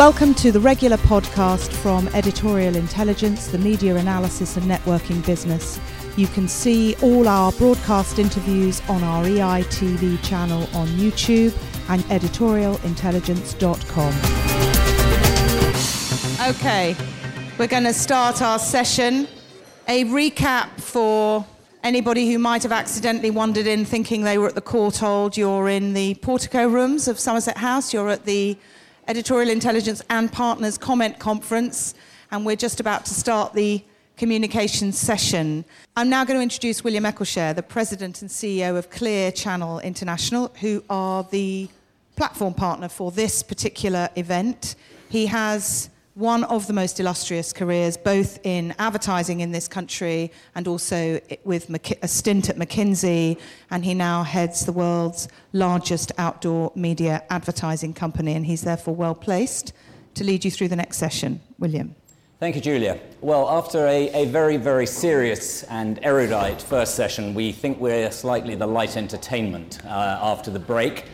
Welcome to the regular podcast from Editorial Intelligence, the media analysis and networking business. You can see all our broadcast interviews on our EI TV channel on YouTube and editorialintelligence.com. Okay, we're going to start our session. A recap for anybody who might have accidentally wandered in thinking they were at the Courtauld. You're in the portico rooms of Somerset House. You're at the Editorial Intelligence and Partners Comment Conference, and we're just about to start the communications session. I'm now going to introduce William Eccleshare, the President and CEO of Clear Channel International, who are the platform partner for this particular event. He has one of the most illustrious careers, both in advertising in this country and also with a stint at McKinsey. And he now heads the world's largest outdoor media advertising company, and he's therefore well placed to lead you through the next session. William. Thank you, Julia. Well, after a, a very, very serious and erudite first session, we think we're slightly the light entertainment uh, after the break.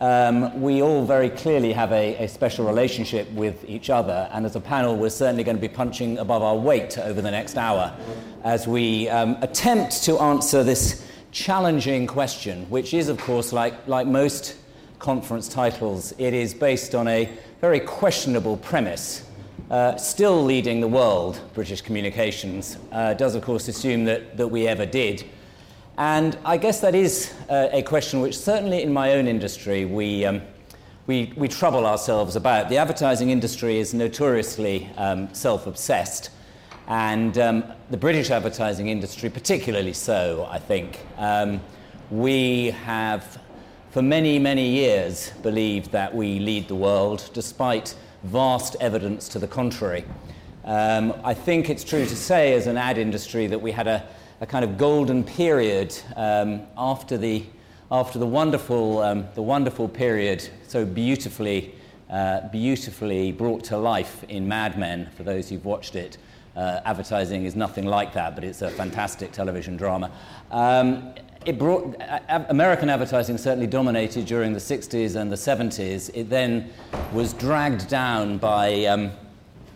Um, we all very clearly have a, a, special relationship with each other, and as a panel, we're certainly going to be punching above our weight over the next hour as we um, attempt to answer this challenging question, which is, of course, like, like most conference titles, it is based on a very questionable premise. Uh, still leading the world, British communications, uh, does, of course, assume that, that we ever did. And I guess that is uh, a question which, certainly in my own industry, we, um, we, we trouble ourselves about. The advertising industry is notoriously um, self obsessed, and um, the British advertising industry, particularly so, I think. Um, we have, for many, many years, believed that we lead the world, despite vast evidence to the contrary. Um, I think it's true to say, as an ad industry, that we had a a kind of golden period um, after, the, after the, wonderful, um, the wonderful period so beautifully, uh, beautifully brought to life in Mad Men, for those who've watched it. Uh, advertising is nothing like that, but it's a fantastic television drama. Um, it brought, uh, American advertising certainly dominated during the 60s and the 70s. It then was dragged down by um,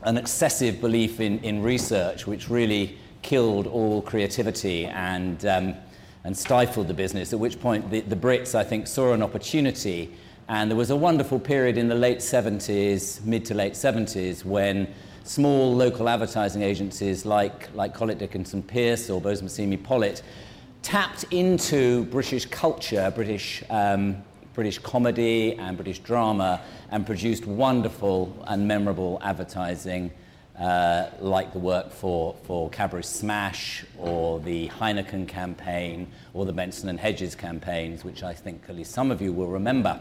an excessive belief in, in research, which really killed all creativity and, um, and stifled the business, at which point the, the Brits, I think, saw an opportunity. And there was a wonderful period in the late 70s, mid to late 70s, when small local advertising agencies like, like Collett Dickenson Pearce or Boase Massimi Pollitt tapped into British culture, British, um, British comedy and British drama, and produced wonderful and memorable advertising uh, like the work for, for Cadbury Smash or the Heineken campaign or the Benson and Hedges campaigns, which I think at least some of you will remember.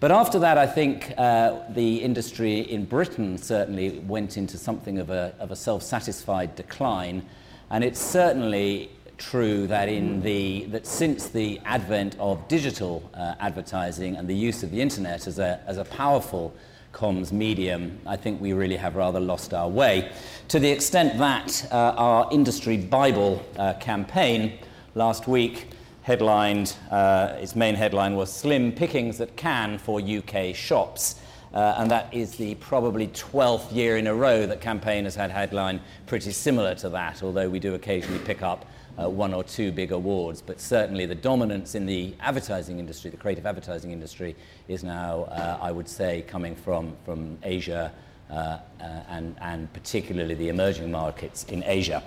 But after that, I think uh, the industry in Britain certainly went into something of a, of a self satisfied decline. And it's certainly true that, in the, that since the advent of digital uh, advertising and the use of the internet as a, as a powerful comms medium, I think we really have rather lost our way. To the extent that uh, our industry Bible uh, campaign last week headlined, uh, its main headline was Slim Pickings at Cannes for UK Shops. Uh, and that is the probably 12th year in a row that campaign has had headline pretty similar to that, although we do occasionally pick up uh, one or two big awards, but certainly the dominance in the advertising industry, the creative advertising industry, is now, uh, I would say, coming from, from Asia uh, uh and, and particularly the emerging markets in Asia.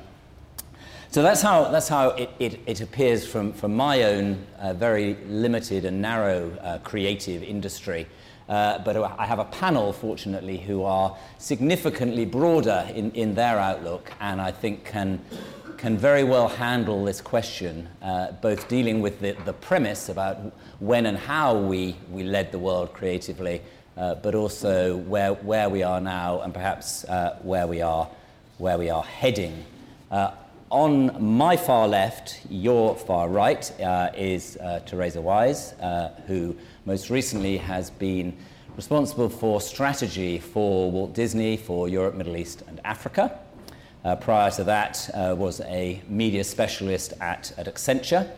So that's how, that's how it, it, it appears from, from my own uh, very limited and narrow uh, creative industry. Uh, but I have a panel, fortunately, who are significantly broader in, in their outlook and I think can can very well handle this question, uh, both dealing with the, the premise about when and how we, we led the world creatively, uh, but also where, where we are now and perhaps uh, where, we are, where we are heading. Uh, on my far left, your far right, uh, is uh, Teresa Wise, who most recently has been responsible for strategy for Walt Disney for Europe, Middle East, and Africa. Uh, prior to that, uh, was a media specialist at, at Accenture.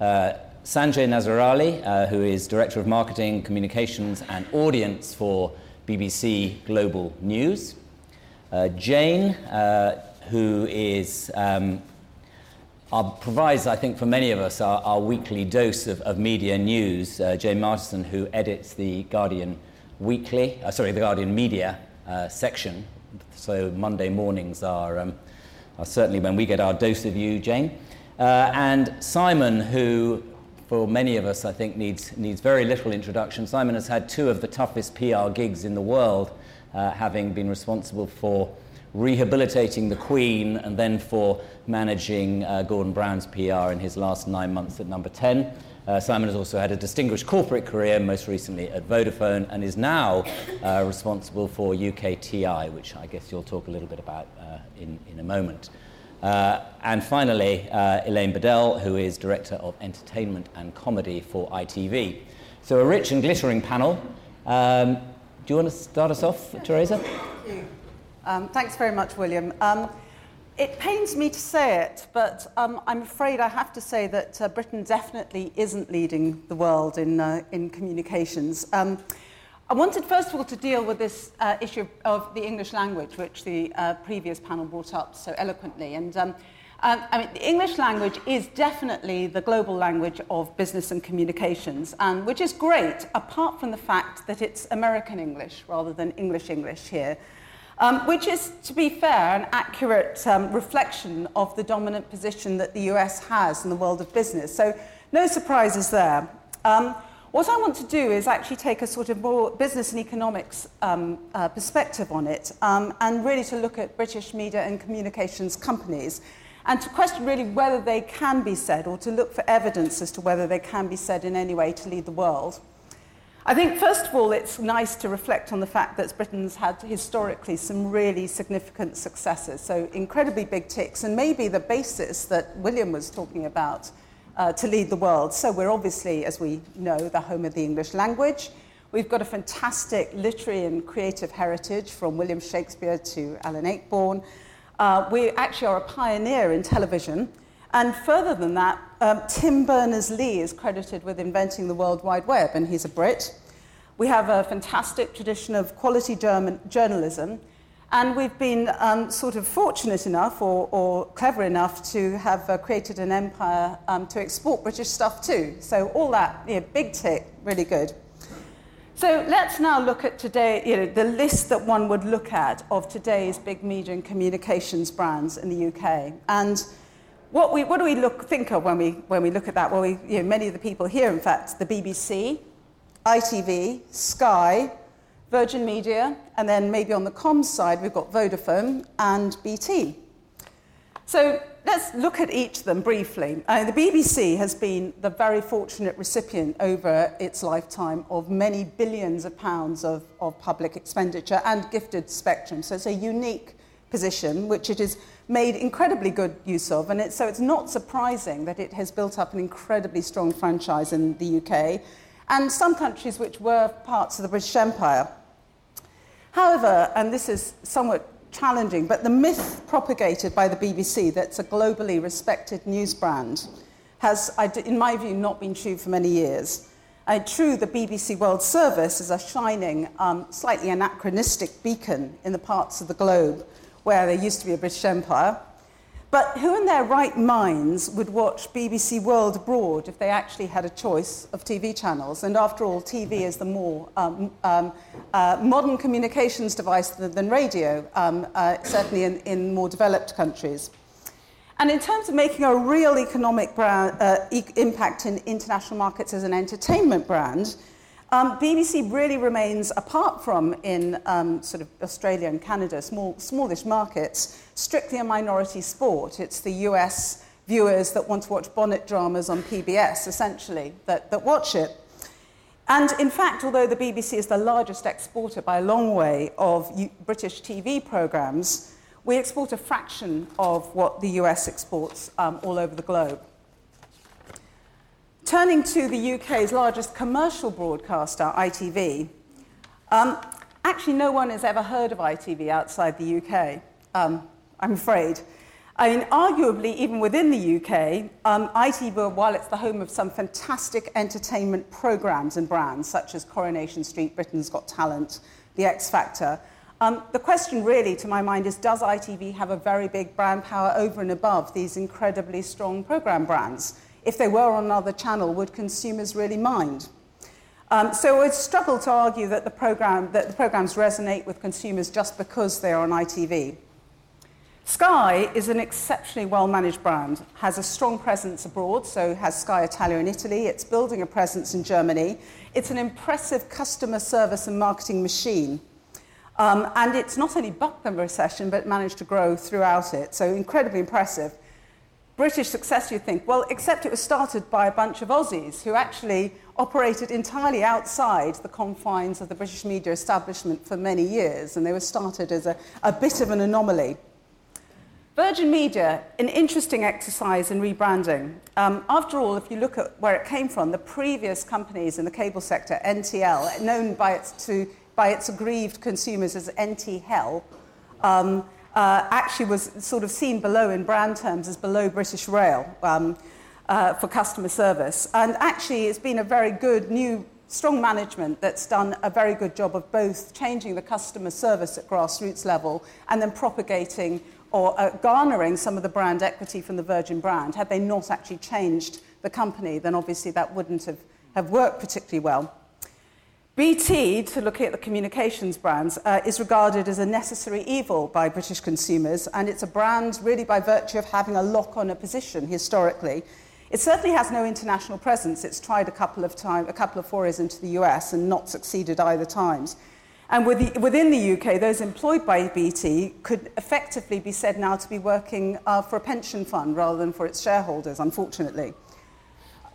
Uh, Sanjay Nazerali, uh, who is Director of Marketing, Communications and Audience for BBC Global News. Uh, Jane, uh, who is um, our, provides, I think, for many of us, our, our weekly dose of, of media news. Jane Martinson, who edits the Guardian Weekly, sorry, the Guardian Media section. So Monday mornings are, um, are, certainly when we get our dose of you, Jane. Uh, and Simon, who for many of us, I think, needs, needs very little introduction. Simon has had two of the toughest PR gigs in the world, uh, having been responsible for rehabilitating the Queen and then for managing uh, Gordon Brown's PR in his last nine months at number 10. Uh, Simon has also had a distinguished corporate career, most recently at Vodafone, and is now uh, responsible for UKTI, which I guess you'll talk a little bit about uh, in, in a moment. Uh, and finally, uh, Elaine Bedell, who is Director of Entertainment and Comedy for ITV. So, a rich and glittering panel. Um, do you want to start us off, Teresa? Um, thanks very much, William. Um, it pains me to say it, but um, I'm afraid I have to say that uh, Britain definitely isn't leading the world in, uh, in communications. Um, I wanted, first of all, to deal with this uh, issue of the English language, which the uh, previous panel brought up so eloquently. And um, uh, I mean, the English language is definitely the global language of business and communications, which is great, apart from the fact that it's American English rather than English English here um, which is, to be fair, an accurate um, reflection of the dominant position that the US has in the world of business. So no surprises there. Um, what I want to do is actually take a sort of more business and economics um, uh, perspective on it um, and really to look at British media and communications companies and to question really whether they can be said or to look for evidence as to whether they can be said in any way to lead the world. I think, first of all, it's nice to reflect on the fact that Britain's had historically some really significant successes, so incredibly big ticks, and maybe the basis that William was talking about uh, to lead the world. So, we're obviously, as we know, the home of the English language. We've got a fantastic literary and creative heritage from William Shakespeare to Alan Ayckbourn. Uh, we actually are a pioneer in television. And further than that, um, Tim Berners Lee is credited with inventing the World Wide Web, and he's a Brit. We have a fantastic tradition of quality German journalism, and we've been um, sort of fortunate enough or, or clever enough to have uh, created an empire um, to export British stuff too. So, all that, know, big tick, really good. So let's now look at today, you know, the list that one would look at of today's big media and communications brands in the UK. And what, we, what do we look, think of when we, when we look at that? Well, we, you know, many of the people here, in fact, the BBC, ITV, Sky, Virgin Media, and then maybe on the comms side, we've got Vodafone and BT. So let's look at each of them briefly. Uh, the BBC has been the very fortunate recipient over its lifetime of many billions of pounds of, of public expenditure and gifted spectrum. So it's a unique position, which it has made incredibly good use of. And it, so it's not surprising that it has built up an incredibly strong franchise in the UK and some countries which were parts of the British Empire. However, and this is somewhat challenging, but the myth propagated by the BBC that it's a globally respected news brand has, in my view, not been true for many years. Uh, true, the BBC World Service is a shining, um, slightly anachronistic beacon in the parts of the globe where there used to be a British Empire. But who in their right minds would watch BBC World Abroad if they actually had a choice of TV channels? And after all, TV is the more um, um, uh, modern communications device than, than radio, um, uh, certainly in, in more developed countries. And in terms of making a real economic brand, uh, e- impact in international markets as an entertainment brand, um, BBC really remains, apart from in um, sort of Australia and Canada, small, smallish markets, strictly a minority sport. It's the US viewers that want to watch bonnet dramas on PBS, essentially, that, that watch it. And in fact, although the BBC is the largest exporter by a long way of U- British TV programmes, we export a fraction of what the US exports um, all over the globe. Turning to the UK's largest commercial broadcaster, ITV, um, actually no one has ever heard of ITV outside the UK, um, I'm afraid. I mean, arguably, even within the UK, um, ITV, while it's the home of some fantastic entertainment programmes and brands, such as Coronation Street, Britain's Got Talent, the X Factor. Um, the question, really, to my mind, is does ITV have a very big brand power over and above these incredibly strong program brands? If they were on another channel, would consumers really mind? Um, so I struggle to argue that the, program, that the programs resonate with consumers just because they are on ITV. Sky is an exceptionally well-managed brand, has a strong presence abroad, so has Sky Italia in Italy, it's building a presence in Germany. It's an impressive customer service and marketing machine. Um, and it's not only bucked the recession, but managed to grow throughout it. So incredibly impressive. British success, you'd think. Well, except it was started by a bunch of Aussies who actually operated entirely outside the confines of the British media establishment for many years, and they were started as a, a bit of an anomaly. Virgin Media, an interesting exercise in rebranding. Um, after all, if you look at where it came from, the previous companies in the cable sector, NTL, known by its to by its aggrieved consumers as NT Hell, um, uh, actually was sort of seen below in brand terms as below British Rail um, uh, for customer service. And actually, it's been a very good new strong management that's done a very good job of both changing the customer service at grassroots level and then propagating or uh, garnering some of the brand equity from the Virgin brand. Had they not actually changed the company, then obviously that wouldn't have, have worked particularly well. BT, to look at the communications brands, uh, is regarded as a necessary evil by British consumers, and it's a brand really by virtue of having a lock on a position historically. It certainly has no international presence. It's tried a couple of times, a couple of forays into the US and not succeeded either times. And within the UK, those employed by BT could effectively be said now to be working uh, for a pension fund rather than for its shareholders, unfortunately.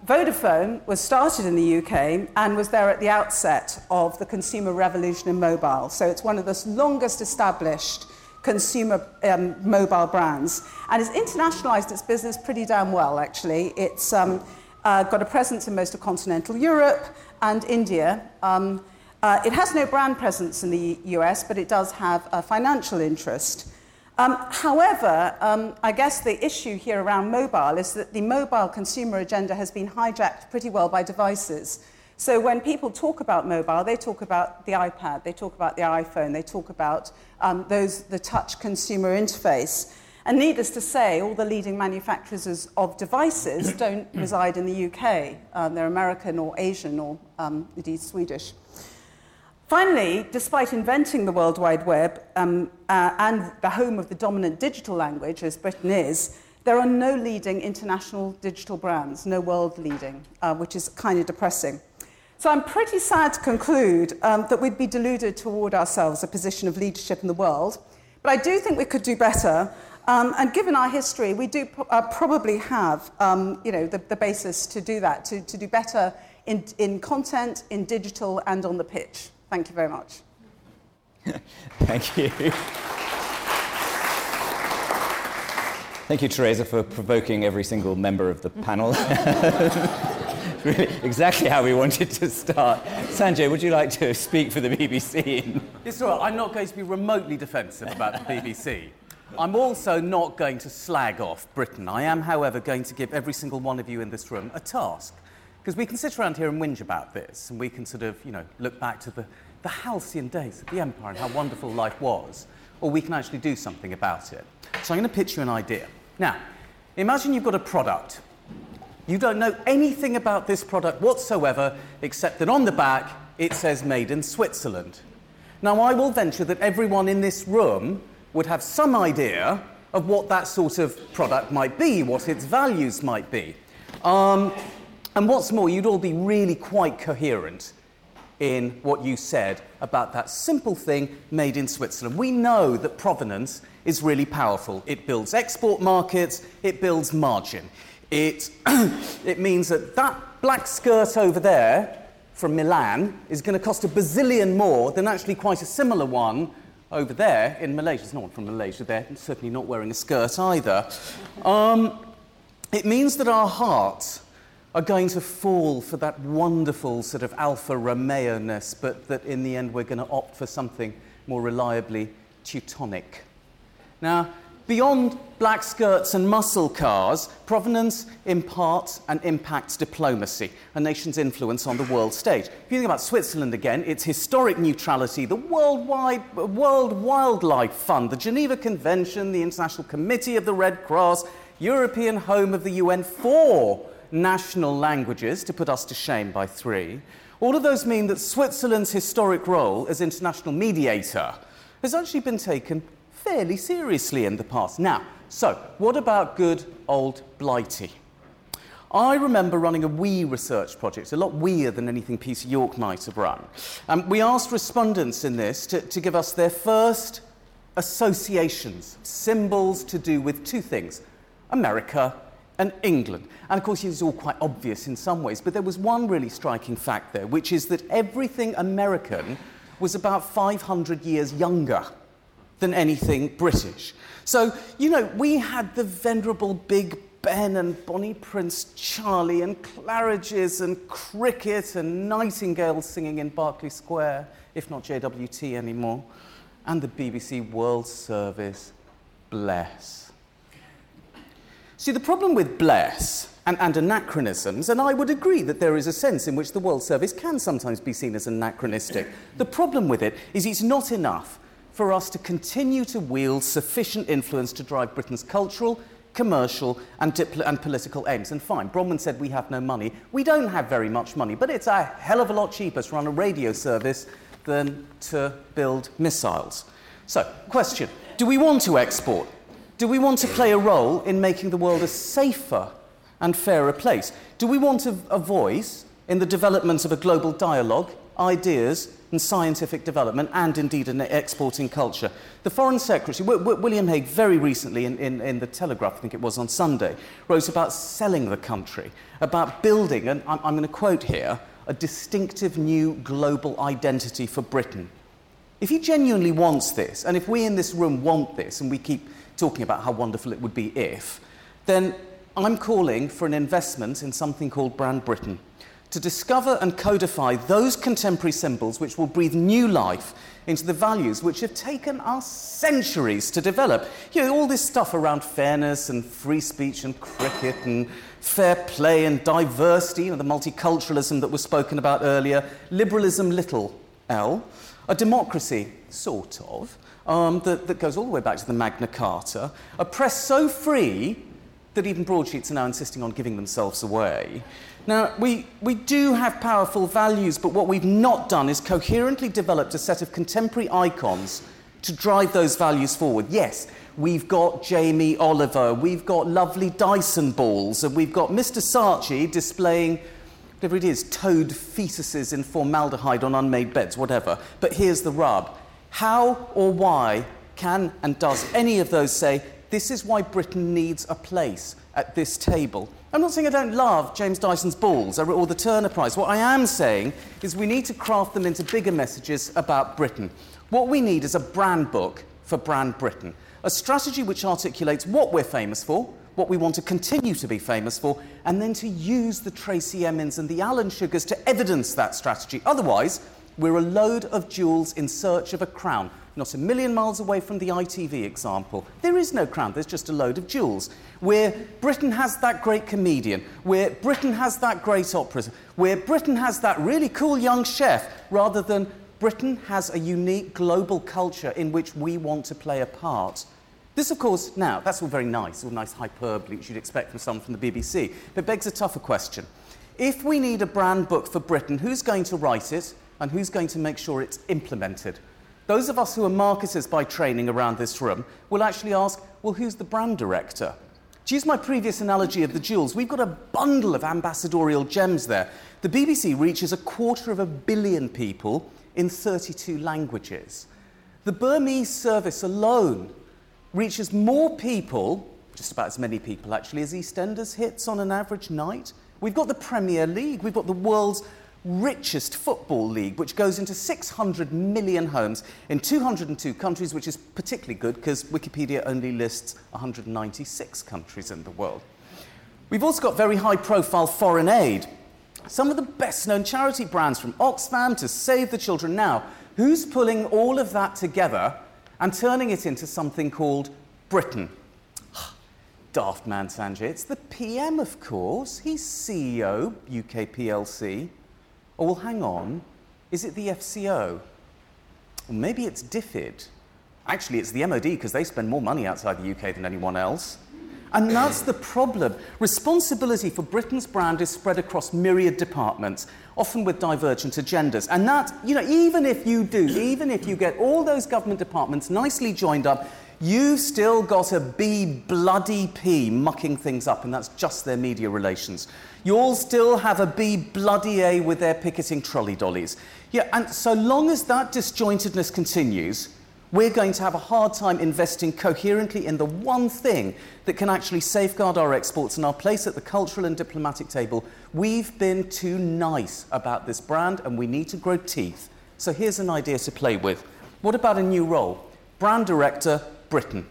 Vodafone was started in the UK and was there at the outset of the consumer revolution in mobile. So it's one of the longest established consumer um, mobile brands and has internationalized its business pretty damn well, actually. It's um, uh, got a presence in most of continental Europe and India. Um, uh, it has no brand presence in the US, but it does have a financial interest. Um, however, um, I guess the issue here around mobile is that the mobile consumer agenda has been hijacked pretty well by devices. So when people talk about mobile, they talk about the iPad, they talk about the iPhone, they talk about um, those, the touch consumer interface. And needless to say, all the leading manufacturers of devices don't reside in the UK. Um, they're American or Asian or um, indeed Swedish. Finally, despite inventing the World Wide Web um, uh, and the home of the dominant digital language, as Britain is, there are no leading international digital brands, no world leading, uh, which is kind of depressing. So I'm pretty sad to conclude um, that we'd be deluded toward ourselves a position of leadership in the world. But I do think we could do better. Um, and given our history, we do uh, probably have um, you know, the, the basis to do that, to, to do better in, in content, in digital, and on the pitch. Thank you very much. Thank you. Thank you, Teresa, for provoking every single member of the panel. really, exactly how we wanted to start. Sanjay, would you like to speak for the BBC? It's all right. I'm not going to be remotely defensive about the BBC. I'm also not going to slag off Britain. I am, however, going to give every single one of you in this room a task. Because we can sit around here and whinge about this, and we can sort of, you know, look back to the, the halcyon days of the empire and how wonderful life was, or we can actually do something about it. So I'm going to pitch you an idea. Now, imagine you've got a product. You don't know anything about this product whatsoever, except that on the back it says made in Switzerland. Now, I will venture that everyone in this room would have some idea of what that sort of product might be, what its values might be. Um, and what's more, you'd all be really quite coherent in what you said about that simple thing made in Switzerland. We know that provenance is really powerful. It builds export markets, it builds margin. It, it means that that black skirt over there from Milan is going to cost a bazillion more than actually quite a similar one over there in Malaysia. There's no one from Malaysia there, certainly not wearing a skirt either. Um, it means that our hearts are going to fall for that wonderful sort of Alfa Romeo ness, but that in the end we're going to opt for something more reliably Teutonic. Now, Beyond black skirts and muscle cars, provenance imparts and impacts diplomacy, a nation's influence on the world stage. If you think about Switzerland again, its historic neutrality, the Worldwide, World Wildlife Fund, the Geneva Convention, the International Committee of the Red Cross, European home of the UN, four national languages, to put us to shame by three. All of those mean that Switzerland's historic role as international mediator has actually been taken fairly seriously in the past. Now, so what about good old Blighty? I remember running a wee research project, a lot weer than anything Peter York might have run. Um, we asked respondents in this to, to give us their first associations, symbols to do with two things America and England. And of course, it's all quite obvious in some ways, but there was one really striking fact there, which is that everything American was about 500 years younger than anything British. So, you know, we had the venerable Big Ben and Bonnie Prince Charlie and Claridge's and cricket and nightingales singing in Berkeley Square, if not JWT anymore, and the BBC World Service. Bless. See, the problem with bless and, and, anachronisms, and I would agree that there is a sense in which the World Service can sometimes be seen as anachronistic. The problem with it is it's not enough for us to continue to wield sufficient influence to drive Britain's cultural, commercial, and, dipl- and political aims. And fine, Bronwyn said we have no money. We don't have very much money, but it's a hell of a lot cheaper to run a radio service than to build missiles. So, question Do we want to export? Do we want to play a role in making the world a safer and fairer place? Do we want a, a voice in the development of a global dialogue, ideas, and scientific development, and indeed an exporting culture. The Foreign Secretary, w- w- William Hague, very recently in, in, in, the Telegraph, I think it was on Sunday, wrote about selling the country, about building, and I'm, I'm going to quote here, a distinctive new global identity for Britain. If he genuinely wants this, and if we in this room want this, and we keep talking about how wonderful it would be if, then I'm calling for an investment in something called Brand Britain to discover and codify those contemporary symbols which will breathe new life into the values which have taken us centuries to develop. You know, all this stuff around fairness and free speech and cricket and fair play and diversity, you know, the multiculturalism that was spoken about earlier, liberalism, little L, a democracy, sort of, um, that, that goes all the way back to the Magna Carta, a press so free that even broadsheets are now insisting on giving themselves away. Now, we, we do have powerful values, but what we've not done is coherently developed a set of contemporary icons to drive those values forward. Yes, we've got Jamie Oliver, we've got lovely Dyson balls, and we've got Mr. Saatchi displaying whatever it is, toad fetuses in formaldehyde on unmade beds, whatever. But here's the rub how or why can and does any of those say, this is why Britain needs a place at this table? I'm not saying I don't love James Dyson's balls or the Turner Prize. What I am saying is we need to craft them into bigger messages about Britain. What we need is a brand book for Brand Britain, a strategy which articulates what we're famous for, what we want to continue to be famous for, and then to use the Tracey Emins and the Alan Sugars to evidence that strategy. Otherwise, we're a load of jewels in search of a crown not a million miles away from the ITV example. There is no crown, there's just a load of jewels. Where Britain has that great comedian, where Britain has that great opera, where Britain has that really cool young chef, rather than Britain has a unique global culture in which we want to play a part. This, of course, now, that's all very nice, all nice hyperbole, which you'd expect from someone from the BBC, but begs a tougher question. If we need a brand book for Britain, who's going to write it and who's going to make sure it's implemented? Those of us who are marketers by training around this room will actually ask, well, who's the brand director? To use my previous analogy of the jewels, we've got a bundle of ambassadorial gems there. The BBC reaches a quarter of a billion people in 32 languages. The Burmese service alone reaches more people, just about as many people actually, as EastEnders hits on an average night. We've got the Premier League, we've got the world's richest football league, which goes into 600 million homes in 202 countries, which is particularly good because Wikipedia only lists 196 countries in the world. We've also got very high profile foreign aid. Some of the best known charity brands from Oxfam to Save the Children Now. Who's pulling all of that together and turning it into something called Britain? daft man, Sanjay. It's the PM, of course. He's CEO, UK PLC. Oh, well, hang on. Is it the FCO? Or maybe it's DFID. Actually, it's the MOD because they spend more money outside the UK than anyone else. And that's the problem. Responsibility for Britain's brand is spread across myriad departments, often with divergent agendas. And that, you know, even if you do, even if you get all those government departments nicely joined up, you've still got a B bloody P mucking things up, and that's just their media relations. You'll still have a B bloody A with their picketing trolley dollies. Yeah, and so long as that disjointedness continues, we're going to have a hard time investing coherently in the one thing that can actually safeguard our exports and our place at the cultural and diplomatic table. We've been too nice about this brand and we need to grow teeth. So here's an idea to play with. What about a new role? Brand Director, Britain.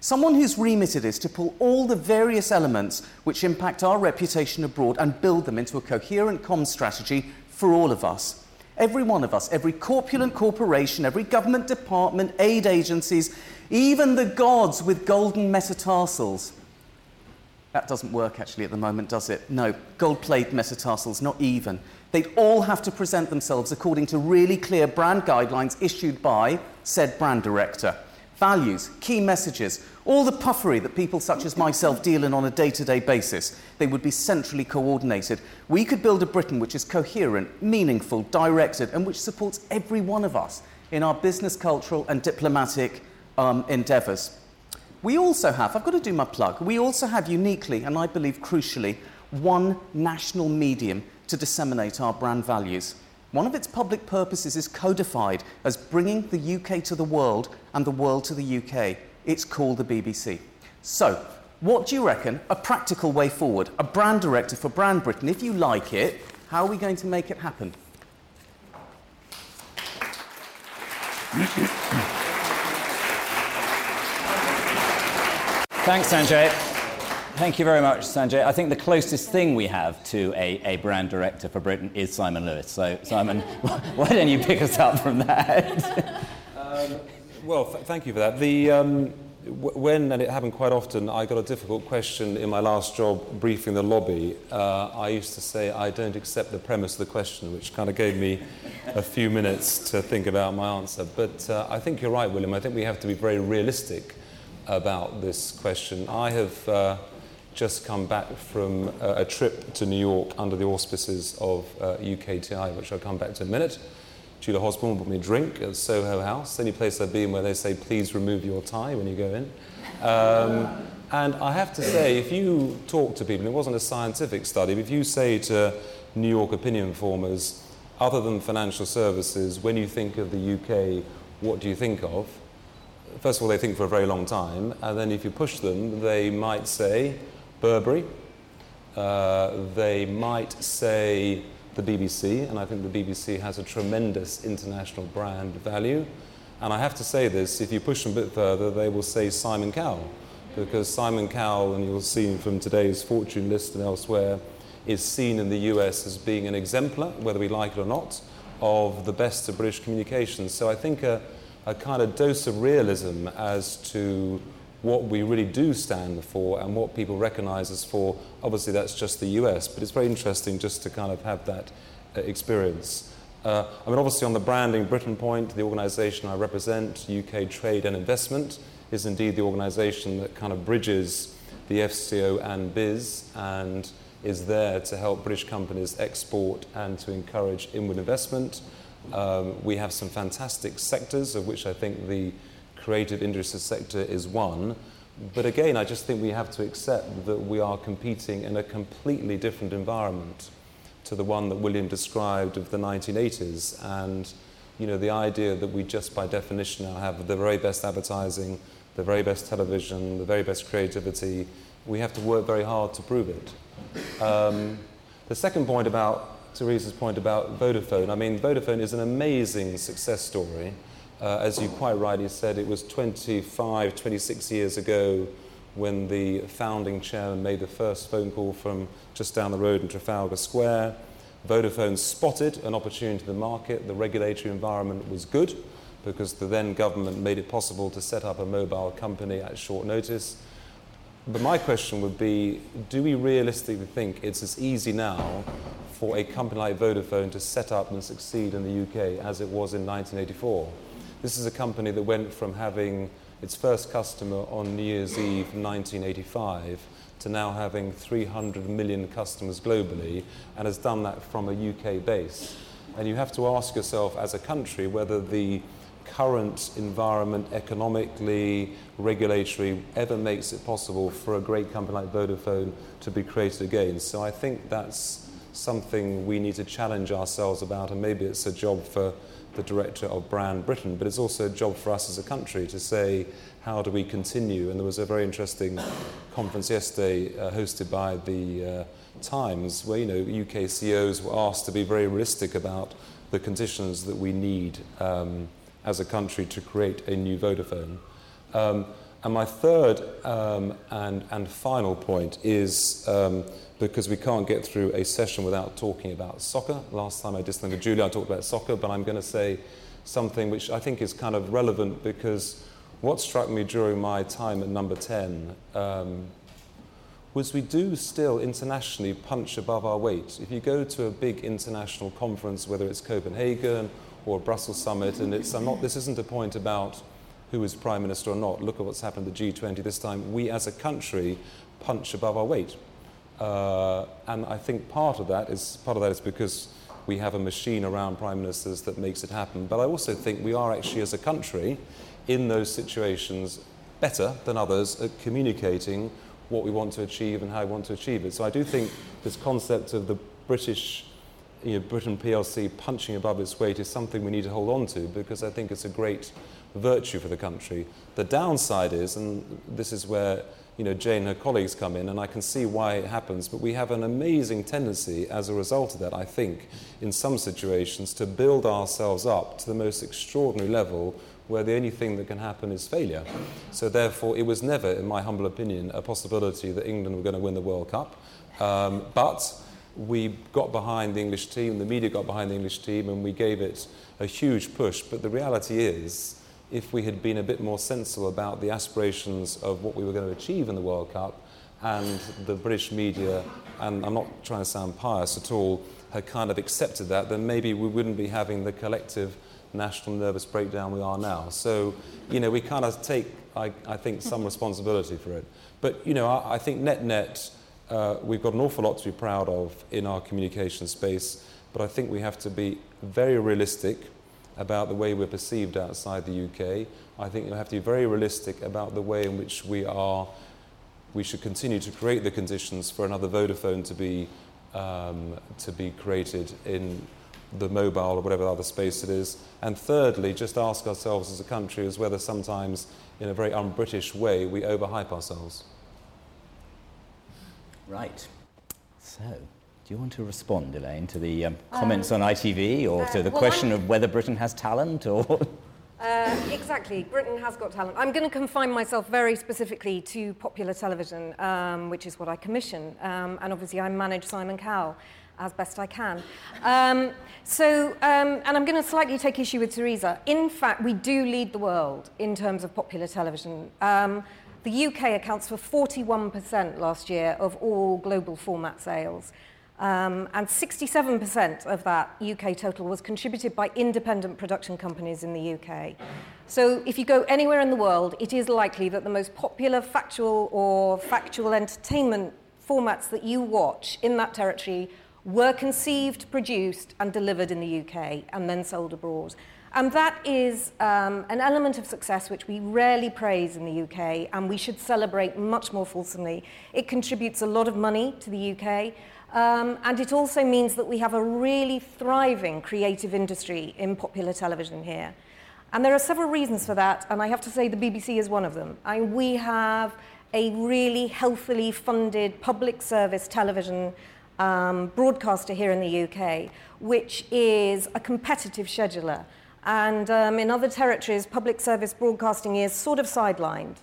Someone whose remit it is to pull all the various elements which impact our reputation abroad and build them into a coherent comms strategy for all of us. Every one of us, every corpulent corporation, every government department, aid agencies, even the gods with golden metatarsals. That doesn't work actually at the moment, does it? No, gold plated metatarsals, not even. They'd all have to present themselves according to really clear brand guidelines issued by said brand director values, key messages, all the puffery that people such as myself deal in on a day to day basis, they would be centrally coordinated. We could build a Britain which is coherent, meaningful, directed, and which supports every one of us in our business, cultural, and diplomatic um, endeavours. We also have, I've got to do my plug, we also have uniquely, and I believe crucially, one national medium to disseminate our brand values. One of its public purposes is codified as bringing the UK to the world and the world to the UK. It's called the BBC. So, what do you reckon a practical way forward? A brand director for Brand Britain, if you like it, how are we going to make it happen? Thanks, Sanjay. Thank you very much, Sanjay. I think the closest thing we have to a, a brand director for Britain is Simon Lewis. So, Simon, why don't you pick us up from that? um, well, th- thank you for that. The, um, w- when, and it happened quite often, I got a difficult question in my last job briefing the lobby. Uh, I used to say, I don't accept the premise of the question, which kind of gave me a few minutes to think about my answer. But uh, I think you're right, William. I think we have to be very realistic about this question. I have. Uh, just come back from uh, a trip to New York under the auspices of uh, UKTI, which I'll come back to in a minute. Julia Hobsbawm bought me a drink at Soho House, any place I've been where they say, please remove your tie when you go in. Um, and I have to say, if you talk to people, it wasn't a scientific study, but if you say to New York opinion formers, other than financial services, when you think of the UK, what do you think of? First of all, they think for a very long time, and then if you push them, they might say, Burberry. Uh, they might say the BBC, and I think the BBC has a tremendous international brand value. And I have to say this if you push them a bit further, they will say Simon Cowell, because Simon Cowell, and you'll see from today's fortune list and elsewhere, is seen in the US as being an exemplar, whether we like it or not, of the best of British communications. So I think a, a kind of dose of realism as to what we really do stand for and what people recognize us for. Obviously, that's just the US, but it's very interesting just to kind of have that uh, experience. Uh, I mean, obviously, on the branding Britain point, the organization I represent, UK Trade and Investment, is indeed the organization that kind of bridges the FCO and BIS and is there to help British companies export and to encourage inward investment. Um, we have some fantastic sectors, of which I think the creative industry sector is one. But again, I just think we have to accept that we are competing in a completely different environment to the one that William described of the 1980s. And you know, the idea that we just by definition now have the very best advertising, the very best television, the very best creativity, we have to work very hard to prove it. Um, the second point about Teresa's point about Vodafone, I mean, Vodafone is an amazing success story. Uh, as you quite rightly said, it was 25, 26 years ago when the founding chairman made the first phone call from just down the road in Trafalgar Square. Vodafone spotted an opportunity in the market. The regulatory environment was good because the then government made it possible to set up a mobile company at short notice. but my question would be do we realistically think it's as easy now for a company like Vodafone to set up and succeed in the UK as it was in 1984? This is a company that went from having its first customer on New Year's Eve 1985 to now having 300 million customers globally and has done that from a UK base. And you have to ask yourself as a country whether the current environment, economically, regulatory, ever makes it possible for a great company like Vodafone to be created again. So I think that's something we need to challenge ourselves about, and maybe it's a job for the director of Brand Britain, but it's also a job for us as a country to say, how do we continue? And there was a very interesting conference yesterday uh, hosted by the uh, Times where, you know, UK CEOs were asked to be very realistic about the conditions that we need um, as a country to create a new Vodafone. Um, and my third um, and, and final point is um, because we can't get through a session without talking about soccer. Last time I did something with Julia, I talked about soccer, but I'm going to say something which I think is kind of relevant because what struck me during my time at number 10 um, was we do still internationally punch above our weight. If you go to a big international conference, whether it's Copenhagen or Brussels summit, and it's, I'm not, this isn't a point about who is prime minister or not. Look at what's happened at the G20 this time. We as a country punch above our weight. Uh, and I think part of that is part of that is because we have a machine around prime ministers that makes it happen. But I also think we are actually, as a country, in those situations better than others at communicating what we want to achieve and how we want to achieve it. So I do think this concept of the British, you know, Britain PLC punching above its weight is something we need to hold on to because I think it's a great virtue for the country. The downside is, and this is where you know, Jane and her colleagues come in, and I can see why it happens, but we have an amazing tendency as a result of that, I think, in some situations, to build ourselves up to the most extraordinary level where the only thing that can happen is failure. So, therefore, it was never, in my humble opinion, a possibility that England were going to win the World Cup. Um, but we got behind the English team, the media got behind the English team, and we gave it a huge push. But the reality is, if we had been a bit more sensible about the aspirations of what we were going to achieve in the World Cup, and the British media, and I'm not trying to sound pious at all, had kind of accepted that, then maybe we wouldn't be having the collective national nervous breakdown we are now. So, you know, we kind of take, I, I think, some responsibility for it. But, you know, I, I think net net, uh, we've got an awful lot to be proud of in our communication space, but I think we have to be very realistic about the way we're perceived outside the UK. I think we have to be very realistic about the way in which we are. We should continue to create the conditions for another Vodafone to be um, to be created in the mobile or whatever other space it is. And thirdly, just ask ourselves as a country as whether sometimes, in a very un-British way, we overhype ourselves. Right. So, do you want to respond, Elaine, to the um, comments um, on ITV or uh, to the well, question I'm... of whether Britain has talent or... Uh, exactly. Britain has got talent. I'm going to confine myself very specifically to popular television, um, which is what I commission. Um, and obviously, I manage Simon Cowell as best I can. Um, so, um, and I'm going to slightly take issue with Teresa. In fact, we do lead the world in terms of popular television. Um, the UK accounts for 41% last year of all global format sales. Um, and 67% of that UK total was contributed by independent production companies in the UK. So if you go anywhere in the world, it is likely that the most popular factual or factual entertainment formats that you watch in that territory were conceived, produced, and delivered in the UK and then sold abroad. And that is um, an element of success which we rarely praise in the UK and we should celebrate much more fulsomely. It contributes a lot of money to the UK. Um, and it also means that we have a really thriving creative industry in popular television here. And there are several reasons for that, and I have to say the BBC is one of them. I, we have a really healthily funded public service television um, broadcaster here in the UK, which is a competitive scheduler. And um, in other territories, public service broadcasting is sort of sidelined.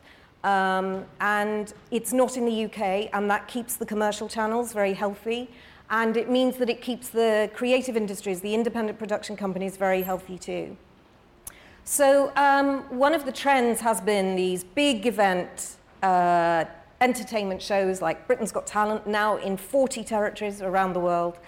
Um, and it's not in the UK, and that keeps the commercial channels very healthy. And it means that it keeps the creative industries, the independent production companies, very healthy too. So, um, one of the trends has been these big event uh, entertainment shows like Britain's Got Talent, now in 40 territories around the world,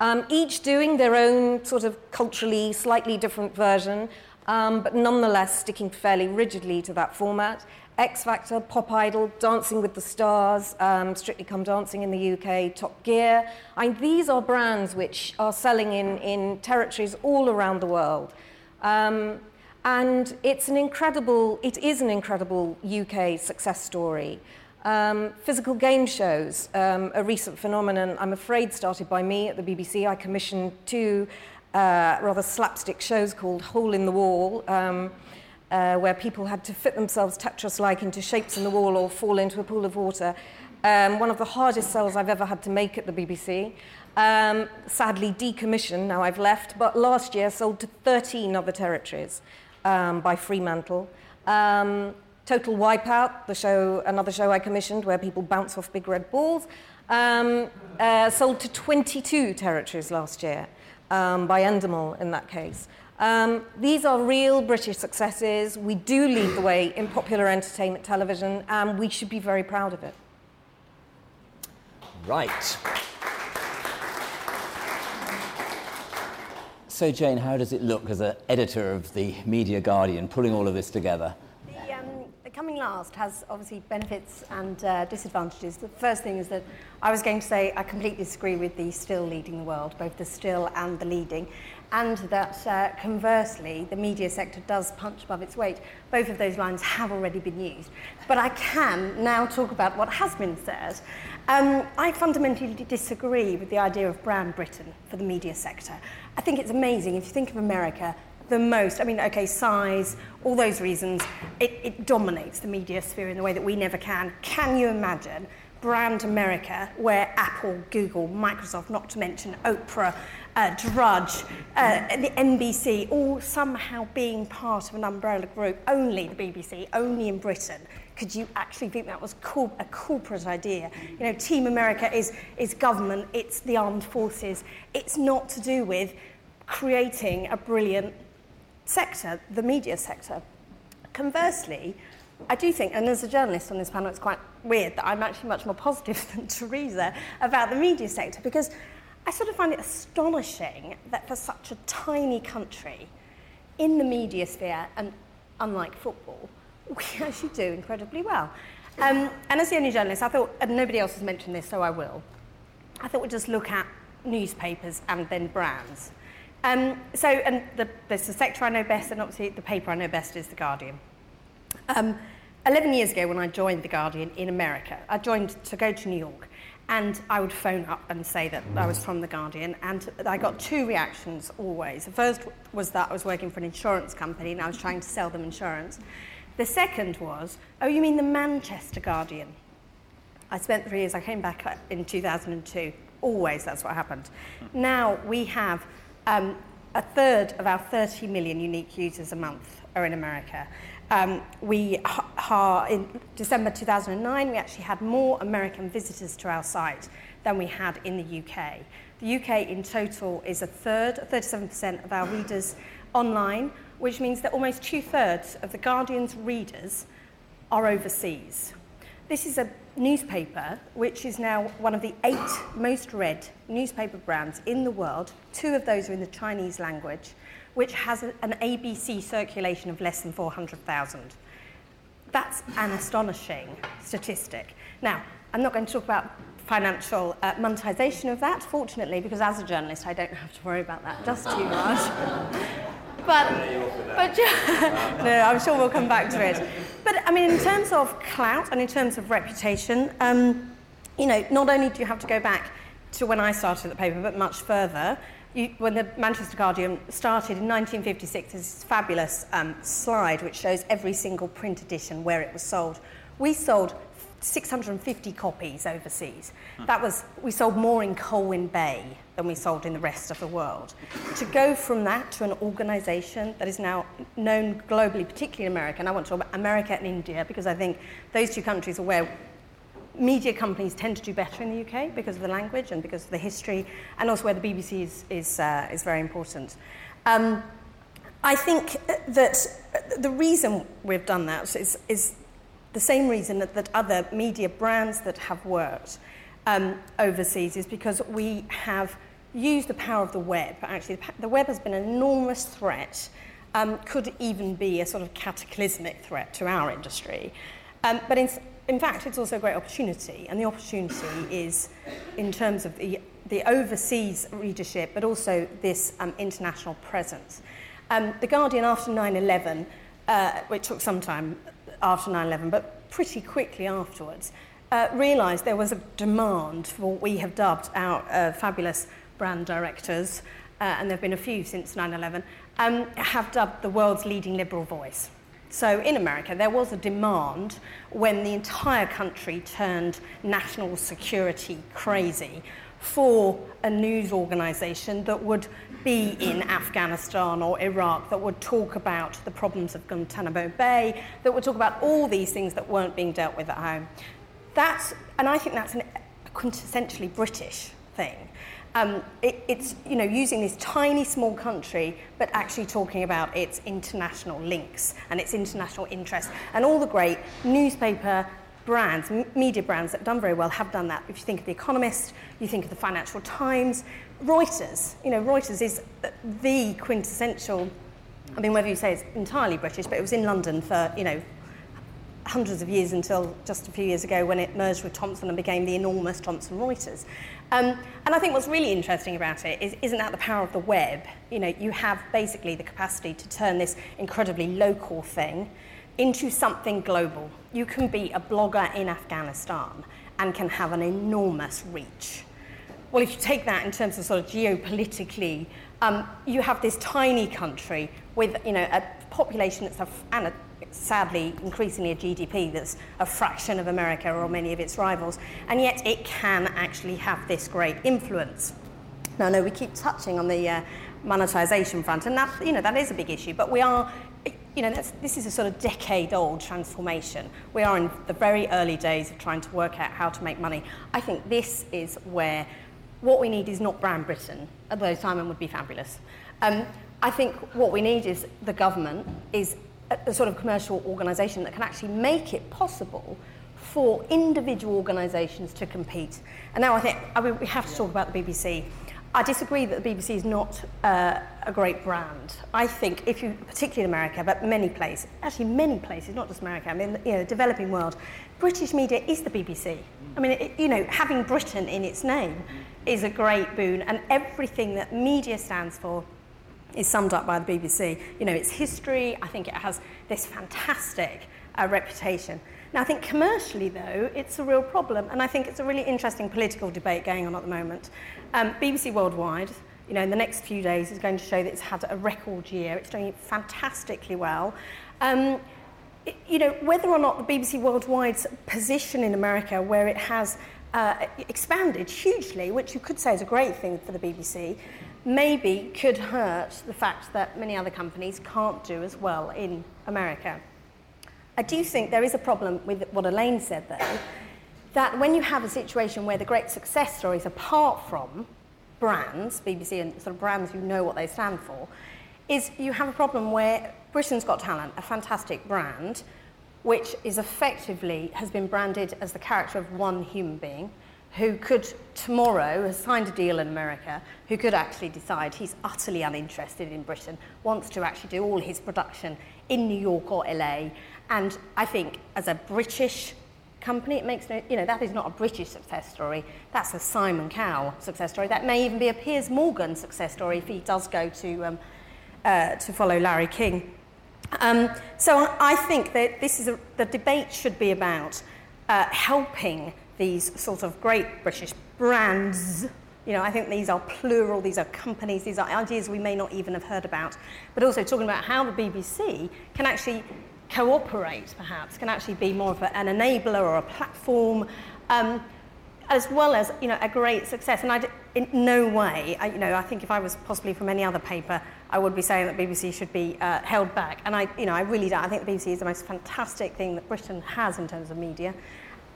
um, each doing their own sort of culturally slightly different version, um, but nonetheless sticking fairly rigidly to that format. X Factor, Pop Idol, Dancing with the Stars, um, Strictly Come Dancing in the UK, Top Gear. I mean, these are brands which are selling in, in territories all around the world. Um, and it's an incredible, it is an incredible UK success story. Um, physical game shows, um, a recent phenomenon, I'm afraid started by me at the BBC. I commissioned two uh, rather slapstick shows called Hole in the Wall, um, uh, where people had to fit themselves Tetris-like into shapes in the wall or fall into a pool of water. Um, one of the hardest sells I've ever had to make at the BBC. Um, sadly decommissioned, now I've left, but last year sold to 13 other territories um, by Fremantle. Um, Total Wipeout, the show, another show I commissioned where people bounce off big red balls, um, uh, sold to 22 territories last year um, by Endemol in that case. Um, these are real British successes. We do lead the way in popular entertainment television, and we should be very proud of it. Right. So, Jane, how does it look as an editor of the Media Guardian, pulling all of this together? The, um, the coming last has obviously benefits and uh, disadvantages. The first thing is that I was going to say I completely disagree with the still leading the world, both the still and the leading, and that uh, conversely, the media sector does punch above its weight. Both of those lines have already been used. But I can now talk about what has been said. Um, I fundamentally disagree with the idea of brand Britain for the media sector. I think it's amazing. If you think of America, the most, I mean, okay, size, all those reasons, it, it dominates the media sphere in the way that we never can. Can you imagine brand America, where Apple, Google, Microsoft, not to mention Oprah, uh, Drudge, uh, the NBC, all somehow being part of an umbrella group, only the BBC, only in Britain. Could you actually think that was a corporate idea? You know, Team America is, is government, it's the armed forces. It's not to do with creating a brilliant sector, the media sector. Conversely, I do think, and as a journalist on this panel, it's quite weird that I'm actually much more positive than Teresa about the media sector because I sort of find it astonishing that for such a tiny country, in the media sphere, and unlike football, we actually do incredibly well. Um, and as the only journalist, I thought, and nobody else has mentioned this, so I will, I thought we'd just look at newspapers and then brands. Um, so, and the, there's the sector I know best, and obviously the paper I know best is The Guardian. Um, 11 years ago, when I joined The Guardian in America, I joined to go to New York, and I would phone up and say that I was from The Guardian, and I got two reactions always. The first was that I was working for an insurance company and I was trying to sell them insurance. The second was, oh, you mean the Manchester Guardian? I spent three years, I came back in 2002. Always, that's what happened. Now we have um, a third of our 30 million unique users a month are in America. Um, we are in December 2009, we actually had more American visitors to our site than we had in the UK. The UK in total is a third, 37% of our readers online, which means that almost two thirds of The Guardian's readers are overseas. This is a newspaper which is now one of the eight most read newspaper brands in the world. Two of those are in the Chinese language, which has an ABC circulation of less than 400,000. That's an astonishing statistic. Now, I'm not going to talk about financial uh, monetization of that, fortunately, because as a journalist, I don't have to worry about that just too much. but, but no, I'm sure we'll come back to it. But I mean, in terms of clout and in terms of reputation, um, you know, not only do you have to go back to when I started the paper, but much further. You, when the Manchester Guardian started in 1956, there's this fabulous um, slide which shows every single print edition where it was sold. We sold 650 copies overseas. That was, we sold more in Colwyn Bay than we sold in the rest of the world. To go from that to an organization that is now known globally, particularly in America, and I want to talk about America and India because I think those two countries are where media companies tend to do better in the UK because of the language and because of the history, and also where the BBC is, is, uh, is very important. Um, I think that the reason we've done that is, is the same reason that, that other media brands that have worked um, overseas is because we have used the power of the web. Actually, the, web has been an enormous threat, um, could even be a sort of cataclysmic threat to our industry. Um, but in, in fact, it's also a great opportunity, and the opportunity is in terms of the, the overseas readership, but also this um, international presence. Um, the Guardian, after 9 11, uh, which took some time after 9 11, but pretty quickly afterwards, uh, realised there was a demand for what we have dubbed our uh, fabulous brand directors, uh, and there have been a few since 9 11, um, have dubbed the world's leading liberal voice. So in America, there was a demand when the entire country turned national security crazy for a news organization that would be in Afghanistan or Iraq, that would talk about the problems of Guantanamo Bay, that would talk about all these things that weren't being dealt with at home. That's, and I think that's an, a quintessentially British thing. Um, it, it's you know using this tiny small country, but actually talking about its international links and its international interests, and all the great newspaper brands, m- media brands that have done very well have done that. If you think of The Economist, you think of the Financial Times, Reuters. You know, Reuters is the quintessential. I mean, whether you say it's entirely British, but it was in London for you know hundreds of years until just a few years ago when it merged with Thomson and became the enormous Thomson Reuters. Um, and I think what's really interesting about it is, isn't that the power of the web? You know, you have basically the capacity to turn this incredibly local thing into something global. You can be a blogger in Afghanistan and can have an enormous reach. Well, if you take that in terms of sort of geopolitically, um, you have this tiny country with, you know, a population that's a, and a sadly, increasingly a GDP that's a fraction of America or many of its rivals, and yet it can actually have this great influence. Now, know we keep touching on the uh, monetization front, and that, you know, that is a big issue, but we are, you know, this is a sort of decade-old transformation. We are in the very early days of trying to work out how to make money. I think this is where what we need is not Brand Britain, although Simon would be fabulous. Um, I think what we need is the government is a sort of commercial organisation that can actually make it possible for individual organisations to compete. And now I think I mean, we have to talk about the BBC. I disagree that the BBC is not uh, a great brand. I think if you, particularly in America, but many places, actually many places, not just America, I mean, you know, the developing world, British media is the BBC. I mean, it, you know, having Britain in its name is a great boon, and everything that media stands for is summed up by the BBC. You know, its history, I think it has this fantastic uh, reputation. Now, I think commercially, though, it's a real problem, and I think it's a really interesting political debate going on at the moment. Um, BBC Worldwide, you know, in the next few days is going to show that it's had a record year. It's doing fantastically well. Um, it, you know, whether or not the BBC Worldwide's position in America, where it has uh, expanded hugely, which you could say is a great thing for the BBC, maybe could hurt the fact that many other companies can't do as well in America. I do think there is a problem with what Elaine said, though, that when you have a situation where the great success stories, apart from brands, BBC and sort of brands you know what they stand for, is you have a problem where Britain's Got Talent, a fantastic brand, which is effectively has been branded as the character of one human being, who could tomorrow has signed a deal in America, who could actually decide he's utterly uninterested in Britain, wants to actually do all his production in New York or LA. And I think as a British company, it makes no, you know, that is not a British success story. That's a Simon Cowell success story. That may even be a Piers Morgan success story if he does go to, um, uh, to follow Larry King. Um, so I think that this is a, the debate should be about uh, helping these sort of great British brands. You know, I think these are plural, these are companies, these are ideas we may not even have heard about, but also talking about how the BBC can actually cooperate, perhaps, can actually be more of an enabler or a platform, um, as well as, you know, a great success. And I, in no way, I, you know, I think if I was possibly from any other paper, I would be saying that BBC should be uh, held back. And I, you know, I really don't. I think the BBC is the most fantastic thing that Britain has in terms of media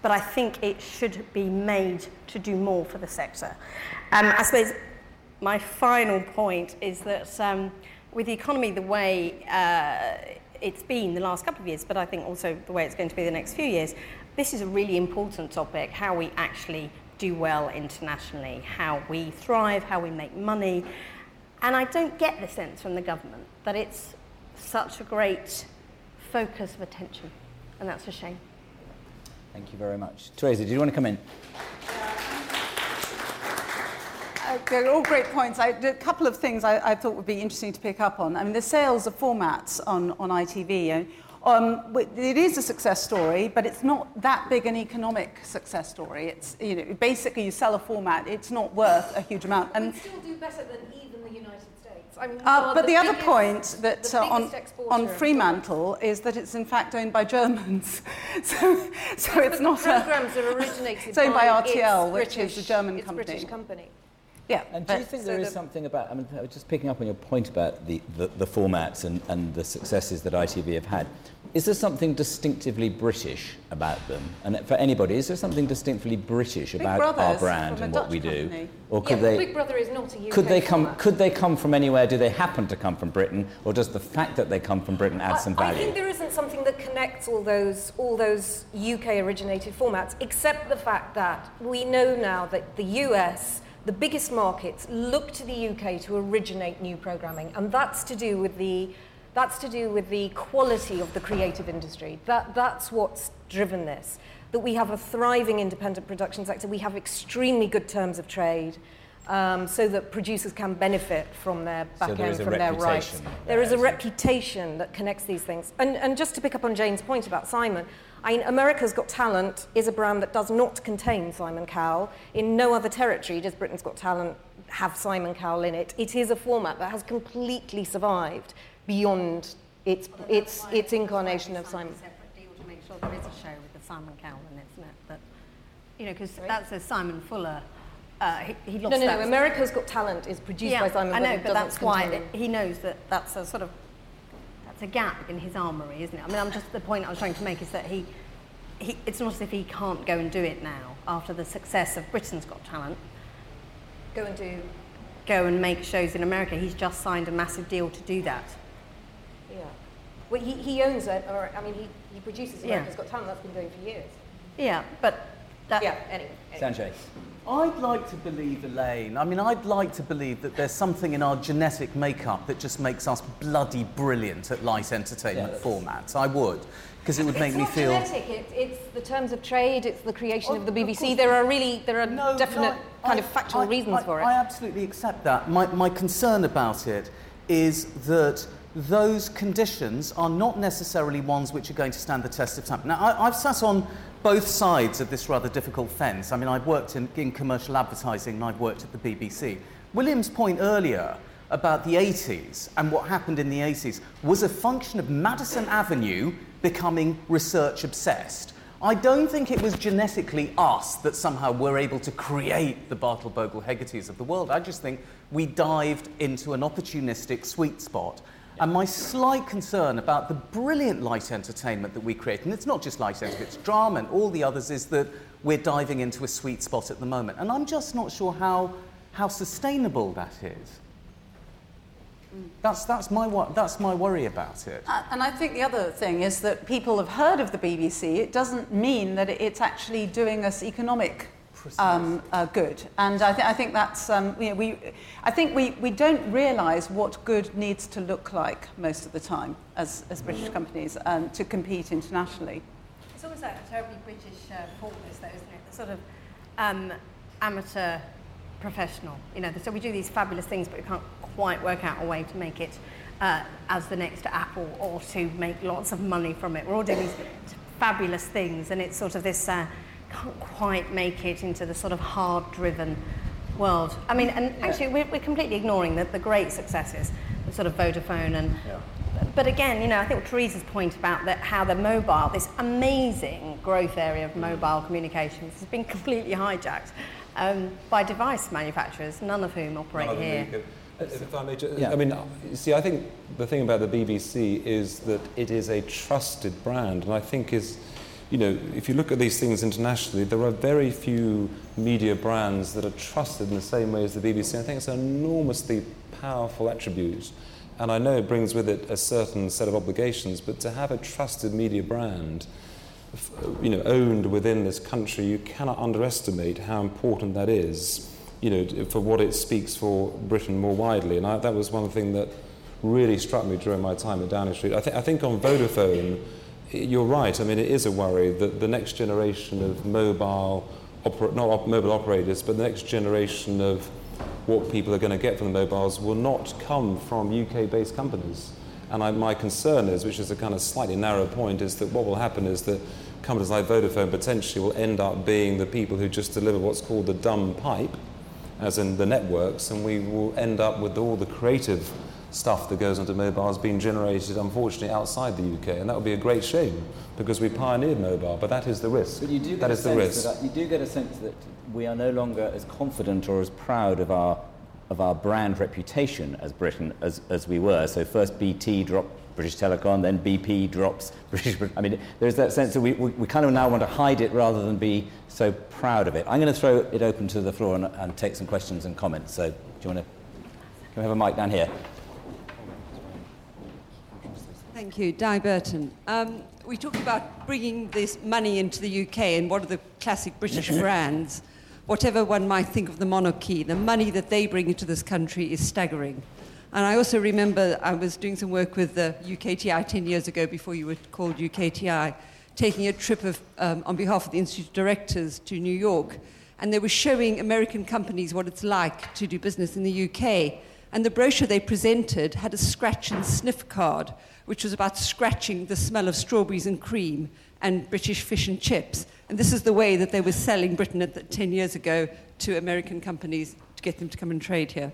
but I think it should be made to do more for the sector. Um, I suppose my final point is that um, with the economy the way uh, it's been the last couple of years, but I think also the way it's going to be the next few years, this is a really important topic how we actually do well internationally, how we thrive, how we make money. And I don't get the sense from the government that it's such a great focus of attention, and that's a shame. Thank you very much. Teresa, do you want to come in? Uh, they're all great points. I, a couple of things I, I, thought would be interesting to pick up on. I mean, the sales of formats on, on ITV, um, it is a success story, but it's not that big an economic success story. It's, you know, basically you sell a format, it's not worth a huge amount. And we still do better than even the United States. I mean, uh, but the, the biggest, other point that uh, on, on Fremantle is that it's in fact owned by Germans. so, so it's not the programs a, are originated it's owned by, by RTL, which British, is a German it's company. British company. Yeah. And do you think there so is the something about, I mean, just picking up on your point about the, the, the formats and, and the successes that ITV have had, is there something distinctively British about them? And for anybody, is there something distinctively British Big about Brothers our brand and what Dutch we company. do? Or could yeah, they? Big Brother is not a UK could they come? format. Could they come from anywhere? Do they happen to come from Britain, or does the fact that they come from Britain add I, some value? I think there isn't something that connects all those all those UK originated formats, except the fact that we know now that the US the biggest markets look to the UK to originate new programming, and that's to do with the that's to do with the quality of the creative industry. That, that's what's driven this. That we have a thriving independent production sector, we have extremely good terms of trade, um, so that producers can benefit from their back so end, from their rights. There, there is a reputation that connects these things. And, and just to pick up on Jane's point about Simon, I mean, America's Got Talent is a brand that does not contain Simon Cowell. In no other territory does Britain's Got Talent have Simon Cowell in it. It is a format that has completely survived beyond its, well, its, its incarnation of Simon. separate deal to make sure there is a show with the Simon Cowell in it, isn't it? But, you know, because that's a Simon Fuller. Uh, he, he lost no, no, that. no. America's Got Talent is produced yeah, by Simon. I know, but that's why it, he knows that that's a sort of that's a gap in his armoury, isn't it? I mean, I'm just the point I was trying to make is that he, he, it's not as if he can't go and do it now after the success of Britain's Got Talent. Go and do. Go and make shows in America. He's just signed a massive deal to do that. Yeah. Well, he, he owns it, or I mean, he, he produces it. yeah. He's got Talent. That's been going for years. Yeah, but that. Yeah. Anyway. anyway. Sanjay. I'd like to believe, Elaine, I mean, I'd like to believe that there's something in our genetic makeup that just makes us bloody brilliant at light entertainment yeah, formats. I would. Because it would make it's me feel. It's genetic. It, it's the terms of trade. It's the creation of the BBC. Of there are really there are no, definite no, kind I, of factual I, reasons I, for it. I absolutely accept that. My, my concern about it is that those conditions are not necessarily ones which are going to stand the test of time. Now, I, have sat on both sides of this rather difficult fence. I mean, I've worked in, in commercial advertising and I've worked at the BBC. William's point earlier about the 80s and what happened in the 80s was a function of Madison Avenue becoming research obsessed. I don't think it was genetically us that somehow were able to create the Bartle Bogle Hegartys of the world. I just think we dived into an opportunistic sweet spot. And my slight concern about the brilliant light entertainment that we create, and it's not just light entertainment, it's drama and all the others, is that we're diving into a sweet spot at the moment. And I'm just not sure how, how sustainable that is. That's, that's, my, that's my worry about it. Uh, and I think the other thing is that people have heard of the BBC. It doesn't mean that it's actually doing us economic um, uh, good. And I, th- I think that's, um, you know, we, I think we, we don't realise what good needs to look like most of the time as, as British mm-hmm. companies um, to compete internationally. It's almost like a terribly British uh, though, isn't it? The sort of um, amateur professional. You know, so we do these fabulous things, but we can't quite work out a way to make it uh, as the next Apple or to make lots of money from it. We're all doing these fabulous things, and it's sort of this uh, can't quite make it into the sort of hard-driven world. I mean, and yeah. actually, we're, we're, completely ignoring the, the great successes, the sort of Vodafone and. Yeah. But again, you know, I think Teresa's point about that, how the mobile, this amazing growth area of mobile communications, has been completely hijacked um, by device manufacturers, none of whom operate none here. If I may, just, yeah. I mean, see, I think the thing about the BBC is that it is a trusted brand, and I think is, you know, if you look at these things internationally, there are very few media brands that are trusted in the same way as the BBC. I think it's an enormously powerful attribute. And I know it brings with it a certain set of obligations, but to have a trusted media brand, you know, owned within this country, you cannot underestimate how important that is, you know, for what it speaks for Britain more widely. And I, that was one thing that really struck me during my time at Downing Street. I, th- I think on Vodafone, you're right. I mean, it is a worry that the next generation of mobile, oper- not op- mobile operators, but the next generation of what people are going to get from the mobiles will not come from UK-based companies. And I, my concern is, which is a kind of slightly narrow point, is that what will happen is that companies like Vodafone potentially will end up being the people who just deliver what's called the dumb pipe, as in the networks, and we will end up with all the creative stuff that goes onto mobiles being generated, unfortunately, outside the UK. And that would be a great shame because we pioneered mobile, but that is the risk. But you do get that a is the sense risk. That, you do get a sense that we are no longer as confident or as proud of our, of our brand reputation as Britain as, as we were. So first BT dropped British Telecom, then BP drops British. I mean, there's that sense that we, we, we, kind of now want to hide it rather than be so proud of it. I'm going to throw it open to the floor and, and take some questions and comments. So do you want to? Can we have a mic down here? Thank you, Di Burton. Um, we talked about bringing this money into the UK and what are the classic British brands. Whatever one might think of the monarchy, the money that they bring into this country is staggering. And I also remember I was doing some work with the UKTI 10 years ago before you were called UKTI, taking a trip of, um, on behalf of the Institute of Directors to New York. And they were showing American companies what it's like to do business in the UK. And the brochure they presented had a scratch and sniff card, which was about scratching the smell of strawberries and cream and British fish and chips. And this is the way that they were selling Britain the, 10 years ago to American companies to get them to come and trade here.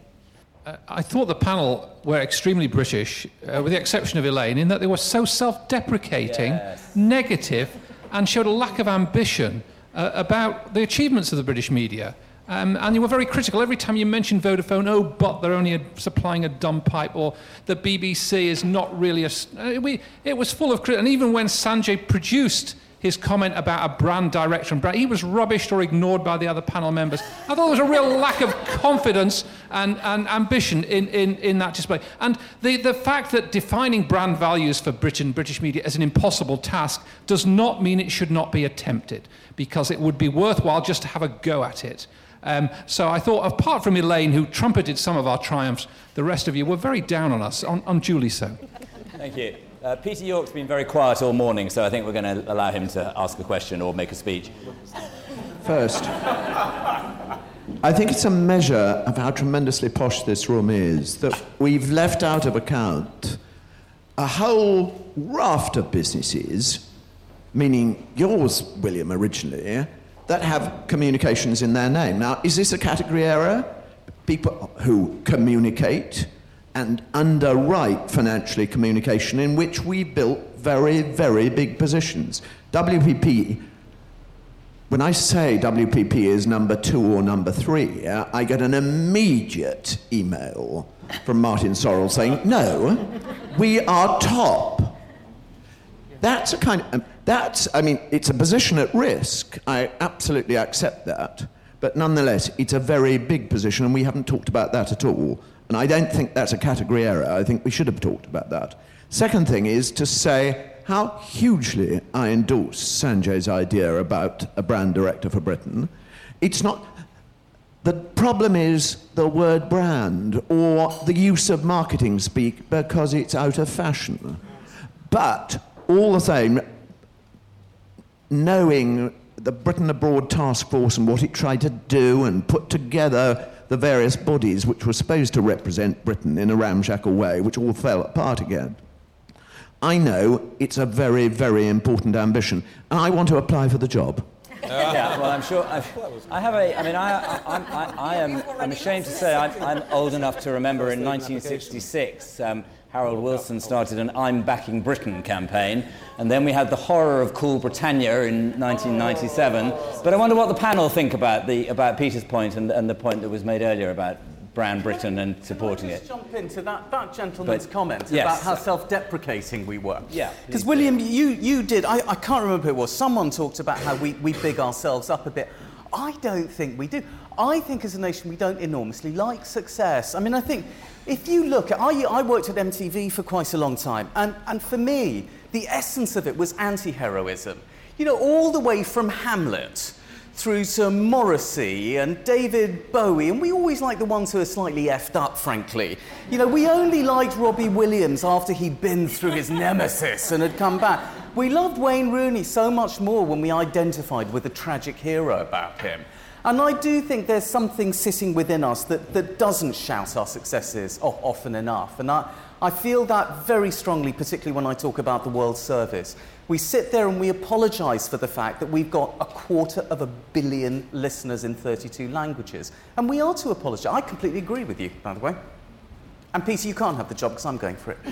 Uh, I thought the panel were extremely British, uh, with the exception of Elaine, in that they were so self deprecating, yes. negative, and showed a lack of ambition uh, about the achievements of the British media. Um, and you were very critical every time you mentioned Vodafone. Oh, but they're only a, supplying a dumb pipe, or the BBC is not really a. Uh, we, it was full of criticism. And even when Sanjay produced his comment about a brand direction, he was rubbished or ignored by the other panel members. I thought there was a real lack of confidence and, and ambition in, in, in that display. And the, the fact that defining brand values for Britain, British media, is an impossible task does not mean it should not be attempted, because it would be worthwhile just to have a go at it. Um, so I thought, apart from Elaine, who trumpeted some of our triumphs, the rest of you were very down on us, on, unduly so. Thank you. Uh, Peter York's been very quiet all morning, so I think we're going to allow him to ask a question or make a speech. First, I think it's a measure of how tremendously posh this room is that we've left out of account a whole raft of businesses, meaning yours, William, originally, that have communications in their name. Now, is this a category error? People who communicate and underwrite financially communication in which we built very, very big positions. WPP, when I say WPP is number two or number three, I get an immediate email from Martin Sorrell saying, no, we are top. That's a kind of, um, that's, I mean, it's a position at risk. I absolutely accept that. But nonetheless, it's a very big position, and we haven't talked about that at all. And I don't think that's a category error. I think we should have talked about that. Second thing is to say how hugely I endorse Sanjay's idea about a brand director for Britain. It's not. The problem is the word brand or the use of marketing speak because it's out of fashion. But all the same, knowing the Britain Abroad Task Force and what it tried to do and put together the various bodies which were supposed to represent Britain in a ramshackle way, which all fell apart again. I know it's a very, very important ambition, and I want to apply for the job. yeah, well, I'm sure. I've, I have a. I mean, I, I, I, I am. I'm ashamed to say I'm, I'm, old enough to remember in 1966. Um, Harold Wilson started an I'm Backing Britain campaign, and then we had the horror of Cool Britannia in 1997. But I wonder what the panel think about, the, about Peter's point and, and the point that was made earlier about brand Britain and supporting it. Let's jump into that, that gentleman's but, comment yes. about how self-deprecating we were. Yeah. Because William, you, you did, I, I can't remember who it was, someone talked about how we, we big ourselves up a bit. I don't think we do. I think as a nation we don't enormously like success. I mean, I think if you look at, I, I worked at MTV for quite a long time, and, and for me, the essence of it was anti heroism. You know, all the way from Hamlet through to Morrissey and David Bowie, and we always like the ones who are slightly effed up, frankly. You know, we only liked Robbie Williams after he'd been through his nemesis and had come back. We loved Wayne Rooney so much more when we identified with the tragic hero about him. And I do think there's something sitting within us that, that doesn't shout our successes often enough. And I, I feel that very strongly, particularly when I talk about the World Service. We sit there and we apologise for the fact that we've got a quarter of a billion listeners in 32 languages. And we are to apologise. I completely agree with you, by the way. And Peter, you can't have the job because I'm going for it.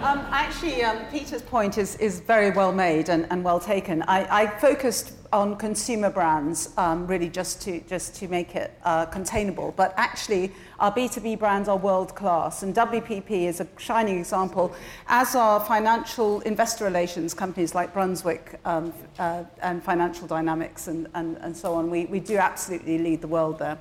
Um, actually, um, Peter's point is, is very well made and, and well taken. I, I focused on consumer brands um, really just to, just to make it uh, containable, but actually our B2B brands are world class, and WPP is a shining example, as are financial investor relations companies like Brunswick um, uh, and Financial Dynamics and, and, and so on. We, we do absolutely lead the world there.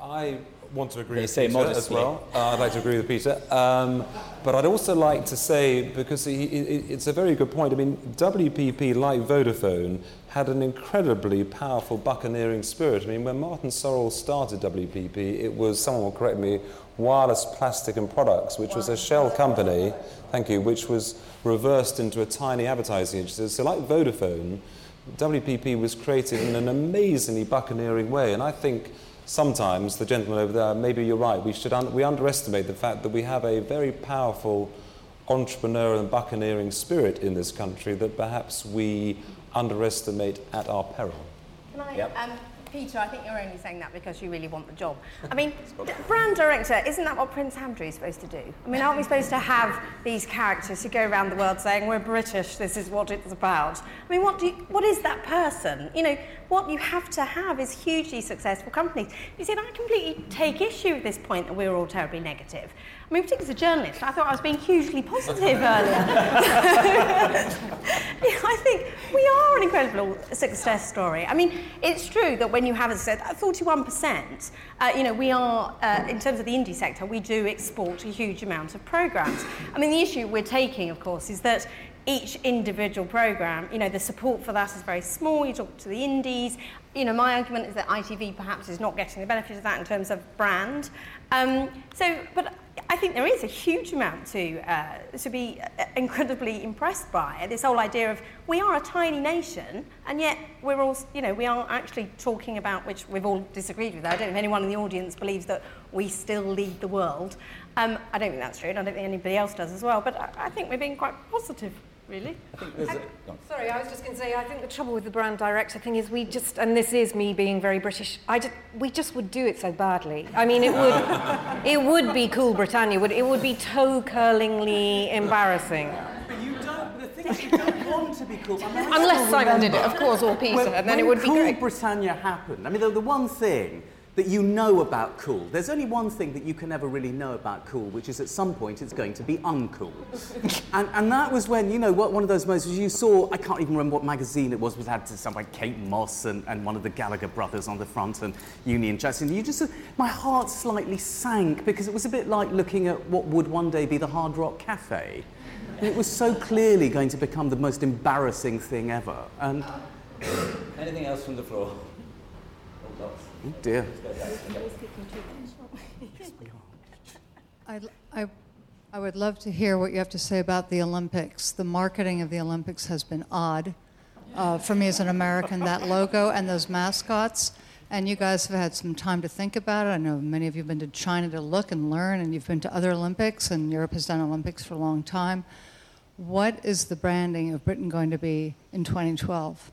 I want to agree They with say Peter as well. Uh, I'd like to agree with Peter. Um, but I'd also like to say, because he, he, it's a very good point, I mean, WPP, like Vodafone, had an incredibly powerful buccaneering spirit. I mean, when Martin Sorrell started WPP, it was, someone will correct me, Wireless Plastic and Products, which was a shell company, thank you, which was reversed into a tiny advertising agency. So like Vodafone, WPP was created in an amazingly buccaneering way. And I think sometimes, the gentleman over there, maybe you're right, we, should un- we underestimate the fact that we have a very powerful entrepreneurial and buccaneering spirit in this country that perhaps we underestimate at our peril. Can I, Yep. um, Peter, I think you're only saying that because you really want the job. I mean, brand director, isn't that what Prince Andrew is supposed to do? I mean, aren't we supposed to have these characters who go around the world saying, we're British, this is what it's about? I mean, what, do you, what is that person? You know, what you have to have is hugely successful companies. You see, I completely take issue with this point that we're all terribly negative. I mean, particularly as a journalist, I thought I was being hugely positive earlier. Yeah, I think we are an incredible success story. I mean, it's true that when you have, as I said, uh, 41%, uh, you know, we are, uh, in terms of the indie sector, we do export a huge amount of programs. I mean, the issue we're taking, of course, is that each individual program, you know, the support for that is very small. You talk to the indies. You know, my argument is that ITV perhaps is not getting the benefit of that in terms of brand. Um, so, but I think there is a huge amount to uh, to be uh, incredibly impressed by this whole idea of we are a tiny nation, and yet we're all, you know, we are actually talking about which we've all disagreed with. I don't know if anyone in the audience believes that we still lead the world. Um, I don't think that's true, and I don't think anybody else does as well. But I, I think we're being quite positive, really. Sorry, I was just going to say, I think the trouble with the brand director thing is we just, and this is me being very British, I just, we just would do it so badly. I mean, it would, it would be cool Britannia, would, it would be toe-curlingly embarrassing. But you don't, the thing is, you don't want to be cool. I I Unless still Simon did it, of course, or Peter, when- and then when it would be cool. Britannia happened, I mean, the, the one thing that you know about cool, there's only one thing that you can never really know about cool, which is at some point it's going to be uncool. and, and that was when, you know, what, one of those moments you saw, I can't even remember what magazine it was, was had something like Kate Moss and, and one of the Gallagher brothers on the front and Union Jackson. And you just, my heart slightly sank because it was a bit like looking at what would one day be the Hard Rock Cafe. And it was so clearly going to become the most embarrassing thing ever. And, Anything else from the floor? Oh dear. I'd- I, I would love to hear what you have to say about the Olympics. The marketing of the Olympics has been odd uh, for me as an American. That logo and those mascots, and you guys have had some time to think about it. I know many of you have been to China to look and learn, and you've been to other Olympics, and Europe has done Olympics for a long time. What is the branding of Britain going to be in 2012?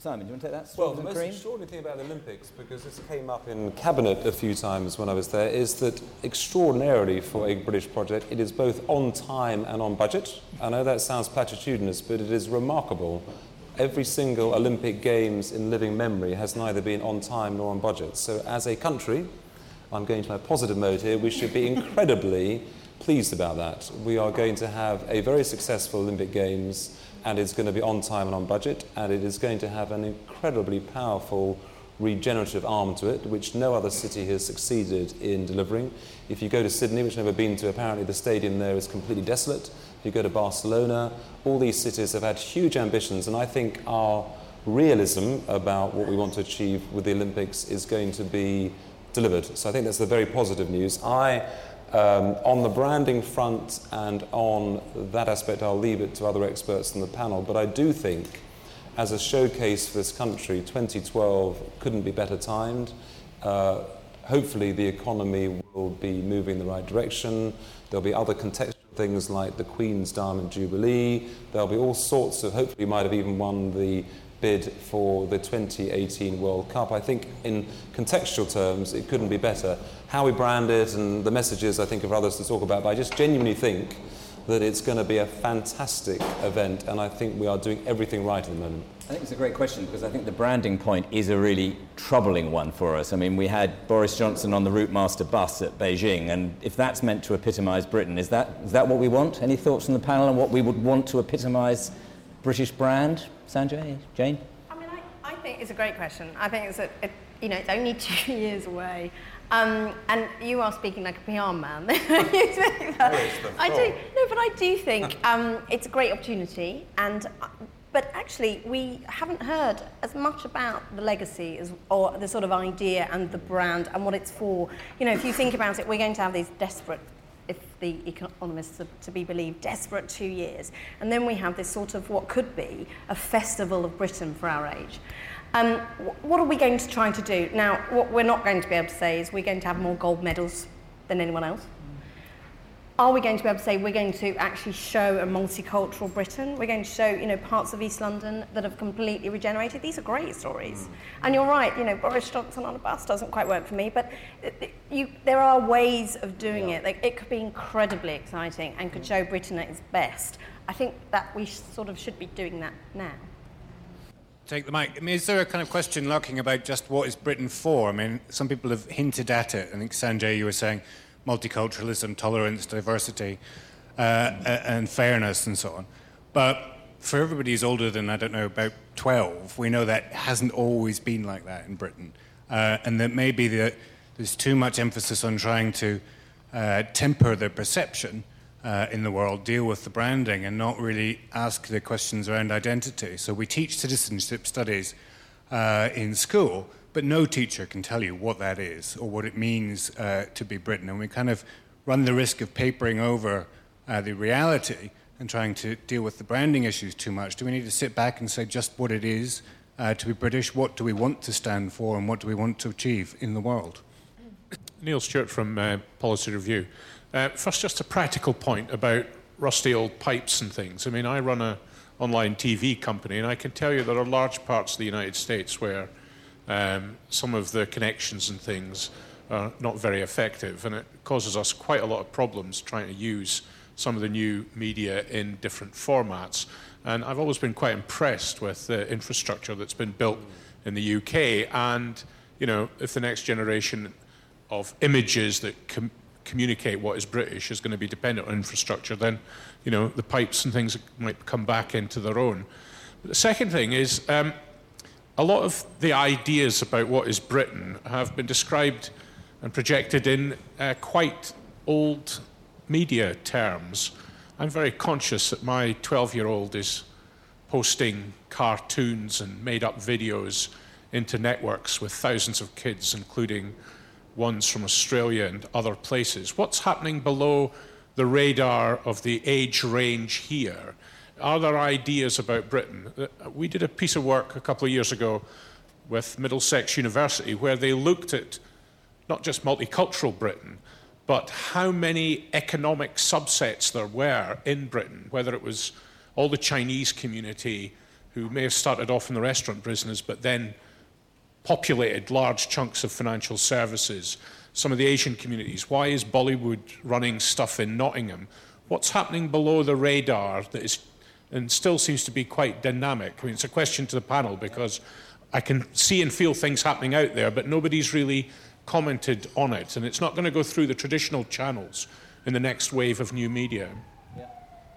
Simon, do you want to take that? Well, the most cream? extraordinary thing about the Olympics, because this came up in cabinet a few times when I was there, is that extraordinarily for a British project, it is both on time and on budget. I know that sounds platitudinous, but it is remarkable. Every single Olympic Games in living memory has neither been on time nor on budget. So, as a country, I'm going to my positive mode here, we should be incredibly pleased about that. We are going to have a very successful Olympic Games and it's going to be on time and on budget and it is going to have an incredibly powerful regenerative arm to it, which no other city has succeeded in delivering. If you go to Sydney, which I've never been to, apparently the stadium there is completely desolate. If you go to Barcelona, all these cities have had huge ambitions, and I think our realism about what we want to achieve with the Olympics is going to be delivered. So I think that's the very positive news. I, um, on the branding front and on that aspect, I'll leave it to other experts in the panel, but I do think as a showcase for this country, 2012 couldn't be better timed. Uh, hopefully, the economy will be moving in the right direction. There'll be other contextual things like the Queen's Diamond Jubilee. There'll be all sorts of, hopefully, you might have even won the bid for the 2018 World Cup. I think, in contextual terms, it couldn't be better. How we brand it and the messages, I think, are for others to talk about, but I just genuinely think that it's going to be a fantastic event, and I think we are doing everything right at the moment. I think it's a great question because I think the branding point is a really troubling one for us. I mean, we had Boris Johnson on the Routemaster bus at Beijing, and if that's meant to epitomise Britain, is that, is that what we want? Any thoughts from the panel on what we would want to epitomise British brand? Sanjay, Jane? I mean, I, I think it's a great question. I think it's, a, it, you know, it's only two years away. Um, and you are speaking like a PR man. I do, no, but I do think um, it's a great opportunity, and uh, but actually we haven't heard as much about the legacy as, or the sort of idea and the brand and what it's for. You know, if you think about it, we're going to have these desperate if the economists are to be believed, desperate two years. And then we have this sort of what could be a festival of Britain for our age. Um, what are we going to try to do? Now, what we're not going to be able to say is we're going to have more gold medals than anyone else. Are we going to be able to say we're going to actually show a multicultural Britain? We're going to show, you know, parts of East London that have completely regenerated. These are great stories. And you're right, you know, Boris Johnson on a bus doesn't quite work for me, but you, there are ways of doing yeah. it. Like, it could be incredibly exciting and could show Britain at its best. I think that we sort of should be doing that now take the mic. I mean, is there a kind of question lurking about just what is Britain for? I mean, some people have hinted at it. I think Sanjay, you were saying multiculturalism, tolerance, diversity, uh, and fairness, and so on. But for everybody who's older than I don't know about 12, we know that hasn't always been like that in Britain, uh, and that maybe the, there's too much emphasis on trying to uh, temper the perception uh, in the world deal with the branding and not really ask the questions around identity. So we teach citizenship studies uh, in school, but no teacher can tell you what that is or what it means uh, to be Britain. And we kind of run the risk of papering over uh, the reality and trying to deal with the branding issues too much. Do we need to sit back and say just what it is uh, to be British? What do we want to stand for and what do we want to achieve in the world? Neil Stewart from uh, Policy Review. Uh, first, just a practical point about rusty old pipes and things. I mean, I run an online TV company, and I can tell you there are large parts of the United States where um, some of the connections and things are not very effective, and it causes us quite a lot of problems trying to use some of the new media in different formats. And I've always been quite impressed with the infrastructure that's been built in the UK. And, you know, if the next generation of images that com- communicate what is British is going to be dependent on infrastructure, then you know the pipes and things might come back into their own. But the second thing is um, a lot of the ideas about what is Britain have been described and projected in uh, quite old media terms. I'm very conscious that my 12-year-old is posting cartoons and made-up videos into networks with thousands of kids, including ones from Australia and other places. What's happening below the radar of the age range here? Are there ideas about Britain? Uh, we did a piece of work a couple of years ago with Middlesex University where they looked at not just multicultural Britain, but how many economic subsets there were in Britain, whether it was all the Chinese community who may have started off in the restaurant business but then populated large chunks of financial services, some of the Asian communities. Why is Bollywood running stuff in Nottingham? What's happening below the radar that is and still seems to be quite dynamic? I mean, it's a question to the panel because I can see and feel things happening out there, but nobody's really commented on it, and it's not going to go through the traditional channels in the next wave of new media. Yeah.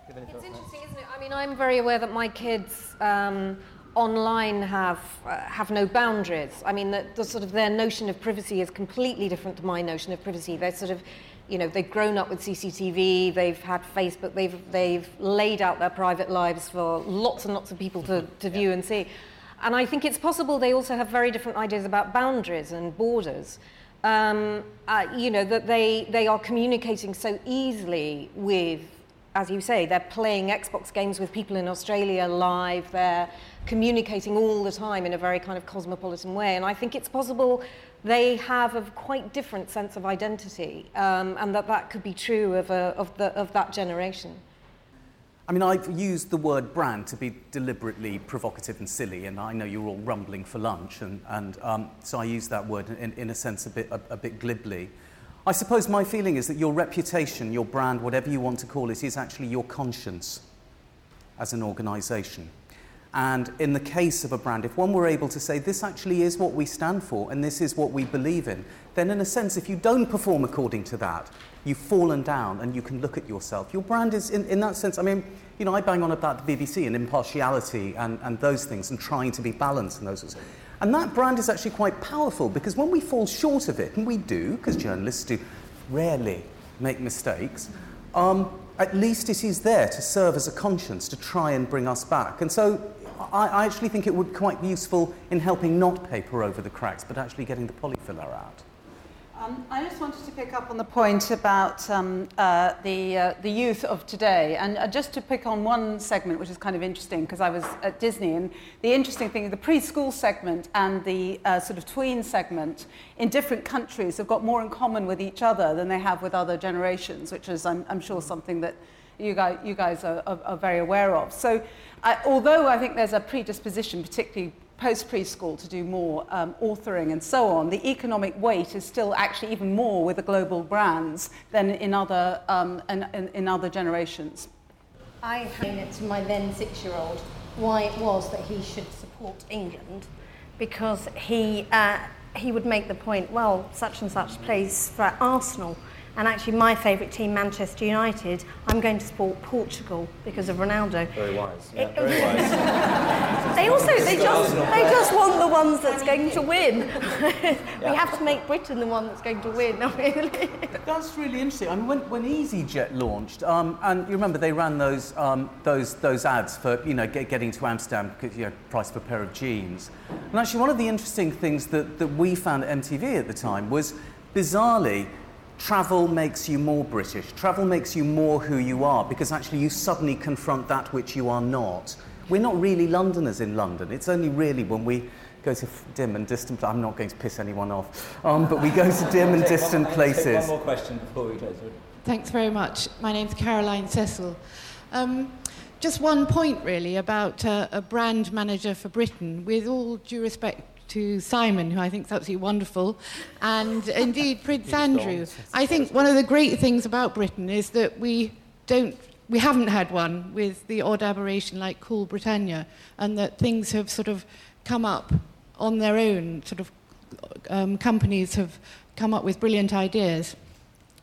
It's interesting, isn't it? I mean, I'm very aware that my kids um, online have, uh, have no boundaries. I mean, the, the sort of their notion of privacy is completely different to my notion of privacy. They're sort of, you know, they've grown up with CCTV, they've had Facebook, they've, they've laid out their private lives for lots and lots of people to, to view and see. And I think it's possible they also have very different ideas about boundaries and borders. Um, uh, you know, that they, they are communicating so easily with as you say, they're playing Xbox games with people in Australia live, they're communicating all the time in a very kind of cosmopolitan way. And I think it's possible they have a quite different sense of identity, um, and that that could be true of, a, of, the, of that generation. I mean, I've used the word brand to be deliberately provocative and silly, and I know you're all rumbling for lunch, and, and um, so I use that word in, in a sense a bit, a, a bit glibly. I suppose my feeling is that your reputation, your brand, whatever you want to call it, is actually your conscience as an organisation. And in the case of a brand, if one were able to say, this actually is what we stand for and this is what we believe in, then in a sense, if you don't perform according to that, you've fallen down and you can look at yourself. Your brand is, in, in that sense, I mean, you know, I bang on about the BBC and impartiality and, and those things and trying to be balanced and those things. And that brand is actually quite powerful because when we fall short of it, and we do, because journalists do rarely make mistakes, um, at least it is there to serve as a conscience to try and bring us back. And so I, I actually think it would quite be useful in helping not paper over the cracks, but actually getting the Polyfilla out. Um, I just wanted to pick up on the point about um, uh, the, uh, the youth of today, and uh, just to pick on one segment, which is kind of interesting, because I was at Disney, and the interesting thing, the preschool segment and the uh, sort of tween segment in different countries have got more in common with each other than they have with other generations, which is, I'm, I'm sure, something that you guys, you guys are, are, are very aware of. So, uh, although I think there's a predisposition, particularly post preschool to do more um, authoring and so on, the economic weight is still actually even more with the global brands than in other, um, in, in, in other generations. I explained to my then six year old why it was that he should support England because he, uh, he would make the point, well, such and such plays for Arsenal. And actually, my favourite team, Manchester United, I'm going to support Portugal because of Ronaldo. Very wise. Yeah, very wise. they also they just they just want the ones that's going to win. we have to make Britain the one that's going to win. Really. That's really interesting. I mean, when, when EasyJet launched, um, and you remember they ran those um, those those ads for you know get, getting to Amsterdam, because you know, price for a pair of jeans. And actually, one of the interesting things that, that we found at MTV at the time was, bizarrely, travel makes you more British. Travel makes you more who you are because actually you suddenly confront that which you are not. We're not really Londoners in London. It's only really when we go to dim and distant. I'm not going to piss anyone off, um, but we go to dim and distant one, places. one more question before we close. Thanks very much. My name's Caroline Cecil. Um, just one point, really, about uh, a brand manager for Britain. With all due respect to Simon, who I think is absolutely wonderful, and indeed Prince Andrew. I think one of the great things about Britain is that we don't we haven't had one with the odd aberration like Cool Britannia, and that things have sort of come up on their own. Sort of um, companies have come up with brilliant ideas.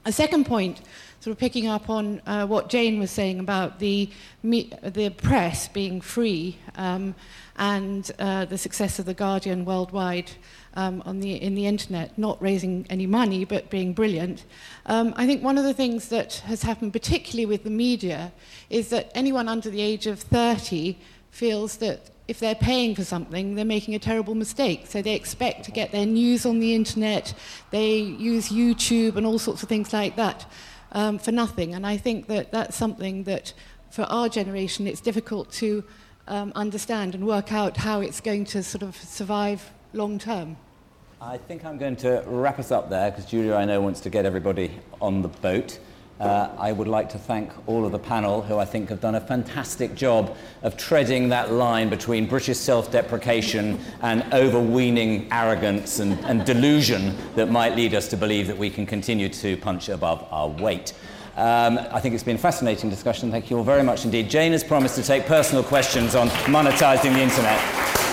A second point, sort of picking up on uh, what Jane was saying about the, me- the press being free um, and uh, the success of The Guardian worldwide um, on the, in the internet, not raising any money but being brilliant. Um, I think one of the things that has happened, particularly with the media, is that anyone under the age of 30 feels that if they're paying for something, they're making a terrible mistake. So they expect to get their news on the internet, they use YouTube and all sorts of things like that um, for nothing. And I think that that's something that for our generation it's difficult to um, understand and work out how it's going to sort of survive long term. I think I'm going to wrap us up there because Julia, I know, wants to get everybody on the boat. Uh, I would like to thank all of the panel who I think have done a fantastic job of treading that line between British self deprecation and overweening arrogance and, and delusion that might lead us to believe that we can continue to punch above our weight. Um, I think it's been a fascinating discussion. Thank you all very much indeed. Jane has promised to take personal questions on monetizing the internet.